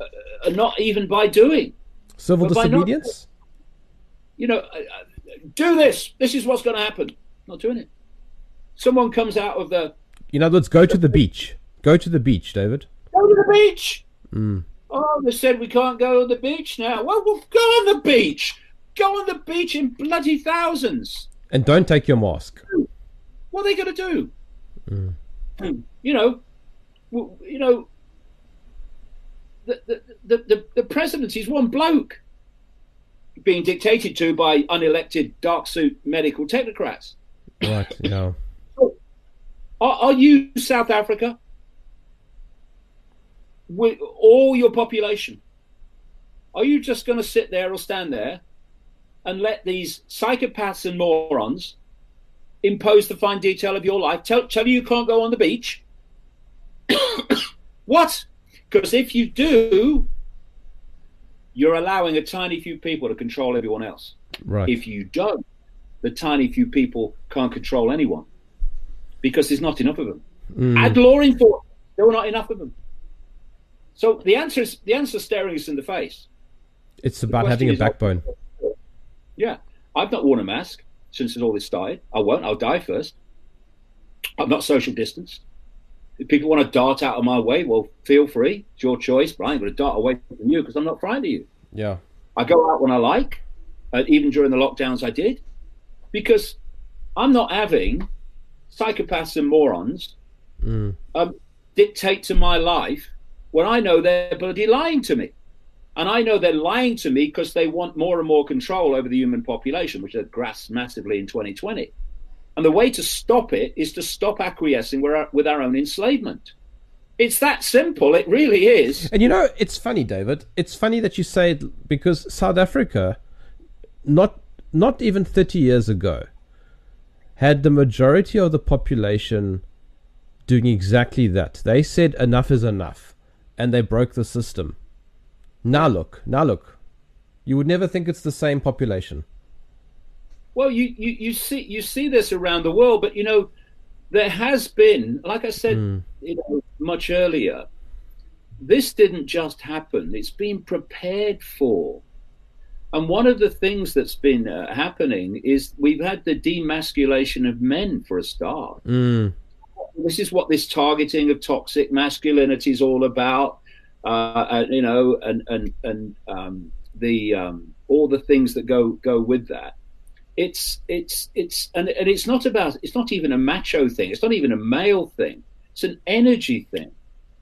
uh, not even by doing. Civil disobedience? Not, you know, uh, uh, do this. This is what's going to happen. Not doing it. Someone comes out of the in other words, go to the beach. Go to the beach, David. Go to the beach. Mm. Oh, they said we can't go to the beach now. Well, we'll go on the beach. Go on the beach in bloody thousands. And don't take your mask. What are they going to do? Mm. You know, you know, the, the, the, the, presidency is one bloke being dictated to by unelected dark suit medical technocrats. Right, yeah. Are, are you South Africa? With all your population, are you just going to sit there or stand there and let these psychopaths and morons impose the fine detail of your life? Tell, tell you you can't go on the beach? what? Because if you do, you're allowing a tiny few people to control everyone else. Right. If you don't, the tiny few people can't control anyone because there's not enough of them. Mm. Add law enforcement, there were not enough of them. So the answer is the answer staring us in the face. It's about having a backbone. yeah, I've not worn a mask since all this started. I won't. I'll die first. I'm not social distanced. If people want to dart out of my way, well, feel free. It's your choice. But I ain't going to dart away from you because I'm not frightened of you. Yeah. I go out when I like, uh, even during the lockdowns I did, because I'm not having psychopaths and morons mm. um, dictate to my life when I know they're bloody lying to me. And I know they're lying to me because they want more and more control over the human population, which they've grasped massively in 2020. And the way to stop it is to stop acquiescing with our, with our own enslavement. It's that simple. It really is. And you know, it's funny, David. It's funny that you say it because South Africa not not even 30 years ago had the majority of the population doing exactly that. They said enough is enough and they broke the system. Now look, now look. You would never think it's the same population. Well, you, you, you see you see this around the world, but you know, there has been, like I said, mm. you know, much earlier, this didn't just happen. It's been prepared for. And one of the things that's been uh, happening is we've had the demasculation of men for a start. Mm. This is what this targeting of toxic masculinity is all about. Uh, and, you know, and and and um, the um, all the things that go go with that. It's it's it's and, and it's not about it's not even a macho thing. It's not even a male thing. It's an energy thing.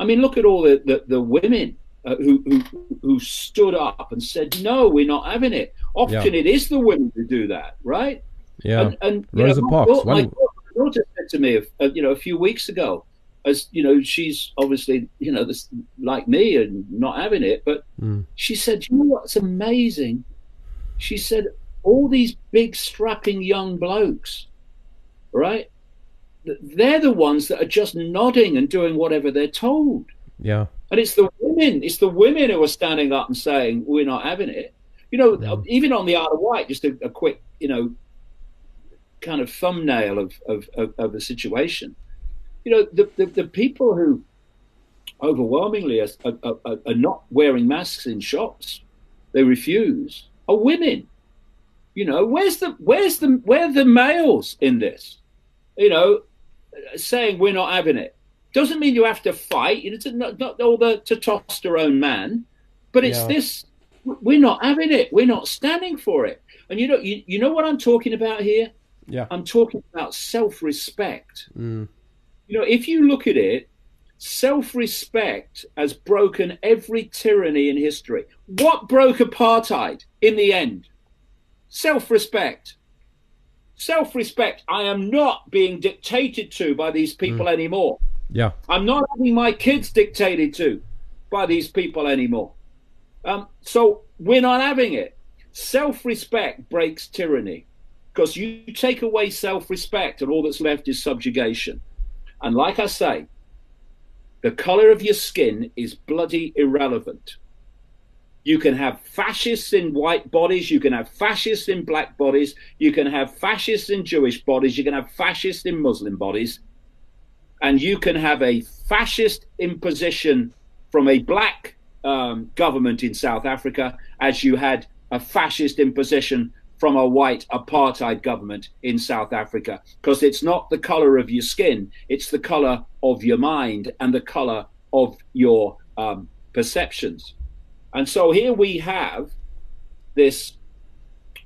I mean, look at all the the, the women uh, who, who who stood up and said, "No, we're not having it." Often yeah. it is the women who do that, right? Yeah. And, and Rosa know, Parks. My, my daughter said to me, uh, you know, a few weeks ago, as you know, she's obviously, you know, this, like me and not having it, but mm. she said, "You know what's amazing?" She said, "All these big strapping young blokes, right? They're the ones that are just nodding and doing whatever they're told." Yeah. And it's the women, it's the women who are standing up and saying, we're not having it. You know, mm. even on the Isle of Wight, just a, a, quick, you know, kind of thumbnail of, of, of, of the situation. You know, the, the, the, people who overwhelmingly are, are, are, are not wearing masks in shops, they refuse, are women. You know, where's the where's the where are the males in this? You know, saying we're not having it. Doesn't mean you have to fight. You know, it's not, not all the testosterone man, but it's yeah. this. We're not having it. We're not standing for it. And you know, you, you know what I'm talking about here. Yeah, I'm talking about self-respect. Mm. You know, if you look at it, self-respect has broken every tyranny in history. What broke apartheid in the end? Self-respect. Self respect. I am not being dictated to by these people mm. anymore. Yeah. I'm not having my kids dictated to by these people anymore. Um, so we're not having it. Self respect breaks tyranny because you take away self respect and all that's left is subjugation. And like I say, the color of your skin is bloody irrelevant. You can have fascists in white bodies, you can have fascists in black bodies, you can have fascists in Jewish bodies, you can have fascists in Muslim bodies and you can have a fascist imposition from a black um, government in South Africa as you had a fascist imposition from a white apartheid government in South Africa. Because it's not the color of your skin, it's the color of your mind and the color of your um, perceptions. And so here we have this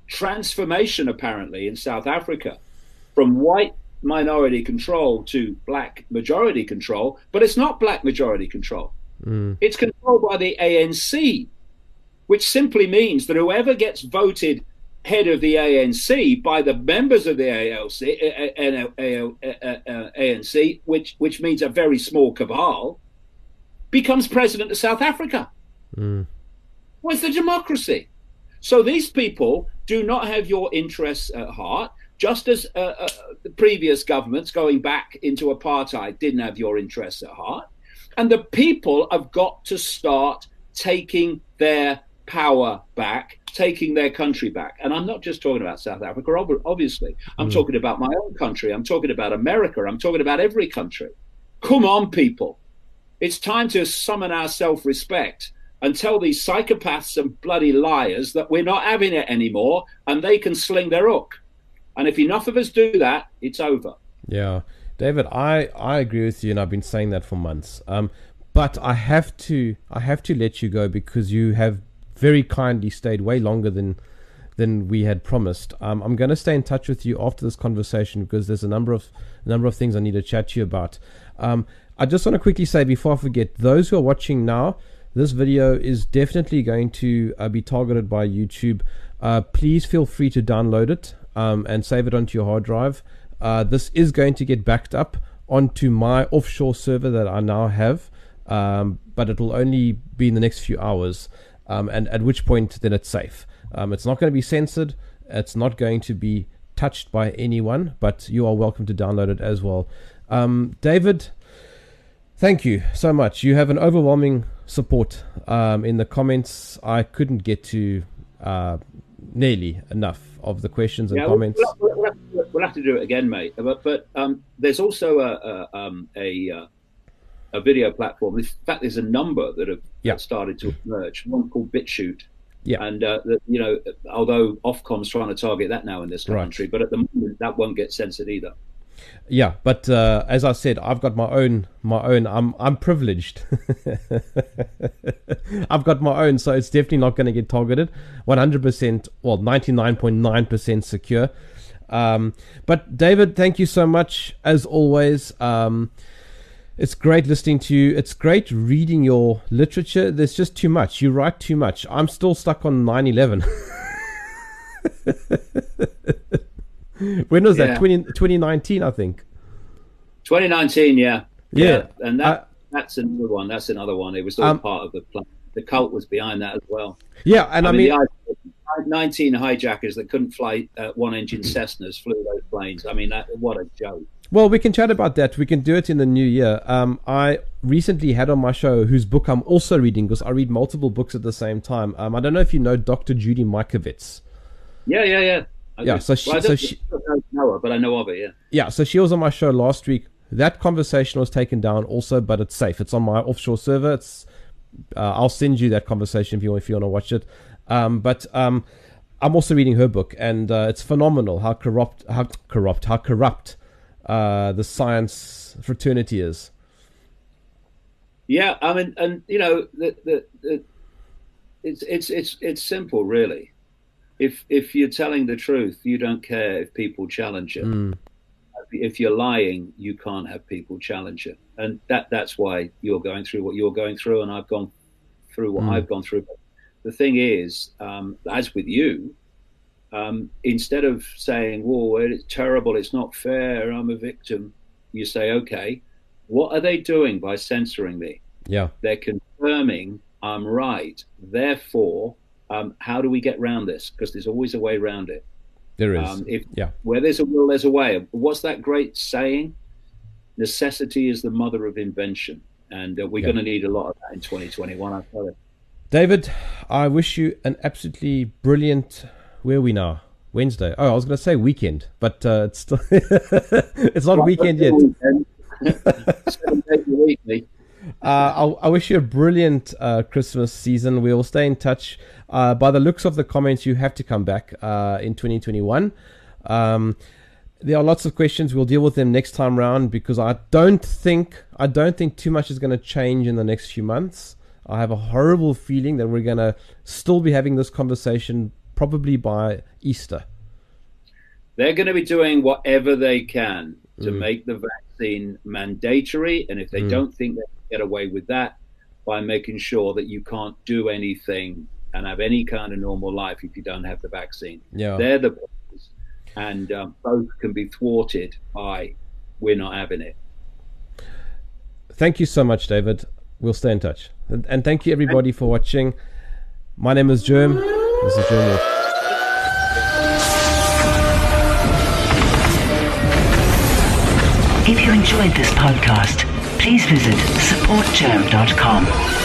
transformation, apparently, in South Africa from white minority control to black majority control, but it's not black majority control. Mm. It's controlled by the ANC, which simply means that whoever gets voted head of the ANC by the members of the ALC, ANC, which which means a very small cabal, becomes president of South Africa. Mm. Where's the democracy? So these people do not have your interests at heart just as uh, uh, the previous governments going back into apartheid didn't have your interests at heart. And the people have got to start taking their power back, taking their country back. And I'm not just talking about South Africa, obviously. I'm mm. talking about my own country. I'm talking about America. I'm talking about every country. Come on, people. It's time to summon our self respect and tell these psychopaths and bloody liars that we're not having it anymore and they can sling their hook. And if enough of us do that, it's over. Yeah. David, I, I agree with you and I've been saying that for months. Um, but I have to I have to let you go because you have very kindly stayed way longer than than we had promised. Um, I'm going to stay in touch with you after this conversation because there's a number of number of things I need to chat to you about. Um, I just want to quickly say before I forget, those who are watching now, this video is definitely going to uh, be targeted by YouTube. Uh, please feel free to download it um, and save it onto your hard drive. Uh, this is going to get backed up onto my offshore server that I now have, um, but it'll only be in the next few hours, um, and at which point then it's safe. Um, it's not going to be censored. It's not going to be touched by anyone, but you are welcome to download it as well. Um, David, thank you so much. You have an overwhelming support um, in the comments. I couldn't get to uh, nearly enough of the questions and Yeah, comments. We'll, we'll, we'll, have to do it again, mate. But, but um, there's also a a, um, a uh, a video platform. In fact, there's a number that have Yeah. started to emerge. One called BitChute. Yeah. And uh, the, you know, although Ofcom's trying to target that now in this Right. country, but at the moment that won't get censored either. Yeah, but uh, as I said, I've got my own, my own. I'm, I'm privileged. I've got my own, so it's definitely not going to get targeted. 100%, well, 99.9% secure. Um, but David, thank you so much as always. Um, it's great listening to you. It's great reading your literature. There's just too much. You write too much. I'm still stuck on 9 11. when was that? Yeah. 20, 2019, I think. 2019, yeah, Yeah. and that I- that's another one. That's another one. It was all Um, part of the plan. The cult was behind that as well. Yeah, and I, mean, the 19 hijackers that couldn't fly uh, one-engine Cessnas flew those planes. I mean, that, what a joke! well, we can chat about that. We can do it in the new year. Um, I recently had on my show whose book I'm also reading because I read multiple books at the same time. Um, I don't know if you know Dr. Judy Mikovits. Yeah, yeah, yeah. Yeah, so she- Well, I so don't, she- know her, but I know of her. Yeah. Yeah, so she was on my show last week. That conversation was taken down also, but it's safe. It's on my offshore server. It's uh, I'll send you that conversation if you if you want to watch it. Um, but um, I'm also reading her book, and uh, it's phenomenal how corrupt how corrupt how corrupt uh, the science fraternity is. Yeah, I mean, and you know, the, the, the, it's it's it's it's simple, really. If if you're telling the truth, you don't care if people challenge it. Mm. If you're lying, you can't have people challenge it, and that that's why you're going through what you're going through, and I've gone through what Mm. I've gone through. The thing is, um, as with you, um, instead of saying, "Whoa, it's terrible, it's not fair, I'm a victim," you say, "Okay, what are they doing by censoring me?" Yeah, they're confirming I'm right. Therefore, um, how do we get round this? Because there's always a way round it. there is. Um, if yeah, where there's a will, there's a way. What's that great saying? Necessity is the mother of invention, and uh, we're Yeah. going to need a lot of that in 2021. I tell you. David, I wish you an absolutely brilliant. Where are we now? Wednesday. Oh, I was going to say weekend, but uh, it's still it's not weekend yet. Seven days a week, mate. Uh, I, I wish you a brilliant uh, Christmas season. We will stay in touch. Uh, by the looks of the comments, you have to come back uh, in 2021. Um, there are lots of questions. We'll deal with them next time round because I don't think I don't think too much is going to change in the next few months. I have a horrible feeling that we're going to still be having this conversation probably by Easter. They're going to be doing whatever they can to Mm. make the vaccine mandatory. And if they Mm. don't think they get away with that, by making sure that you can't do anything and have any kind of normal life if you don't have the vaccine. Yeah. They're the players. And um, both can be thwarted by we're not having it. Thank you so much, David. We'll stay in touch. And, and thank you, everybody, for watching. My name is Jerm. This is Jerm Warfare. If you enjoyed this podcast, please visit supportjerm.com.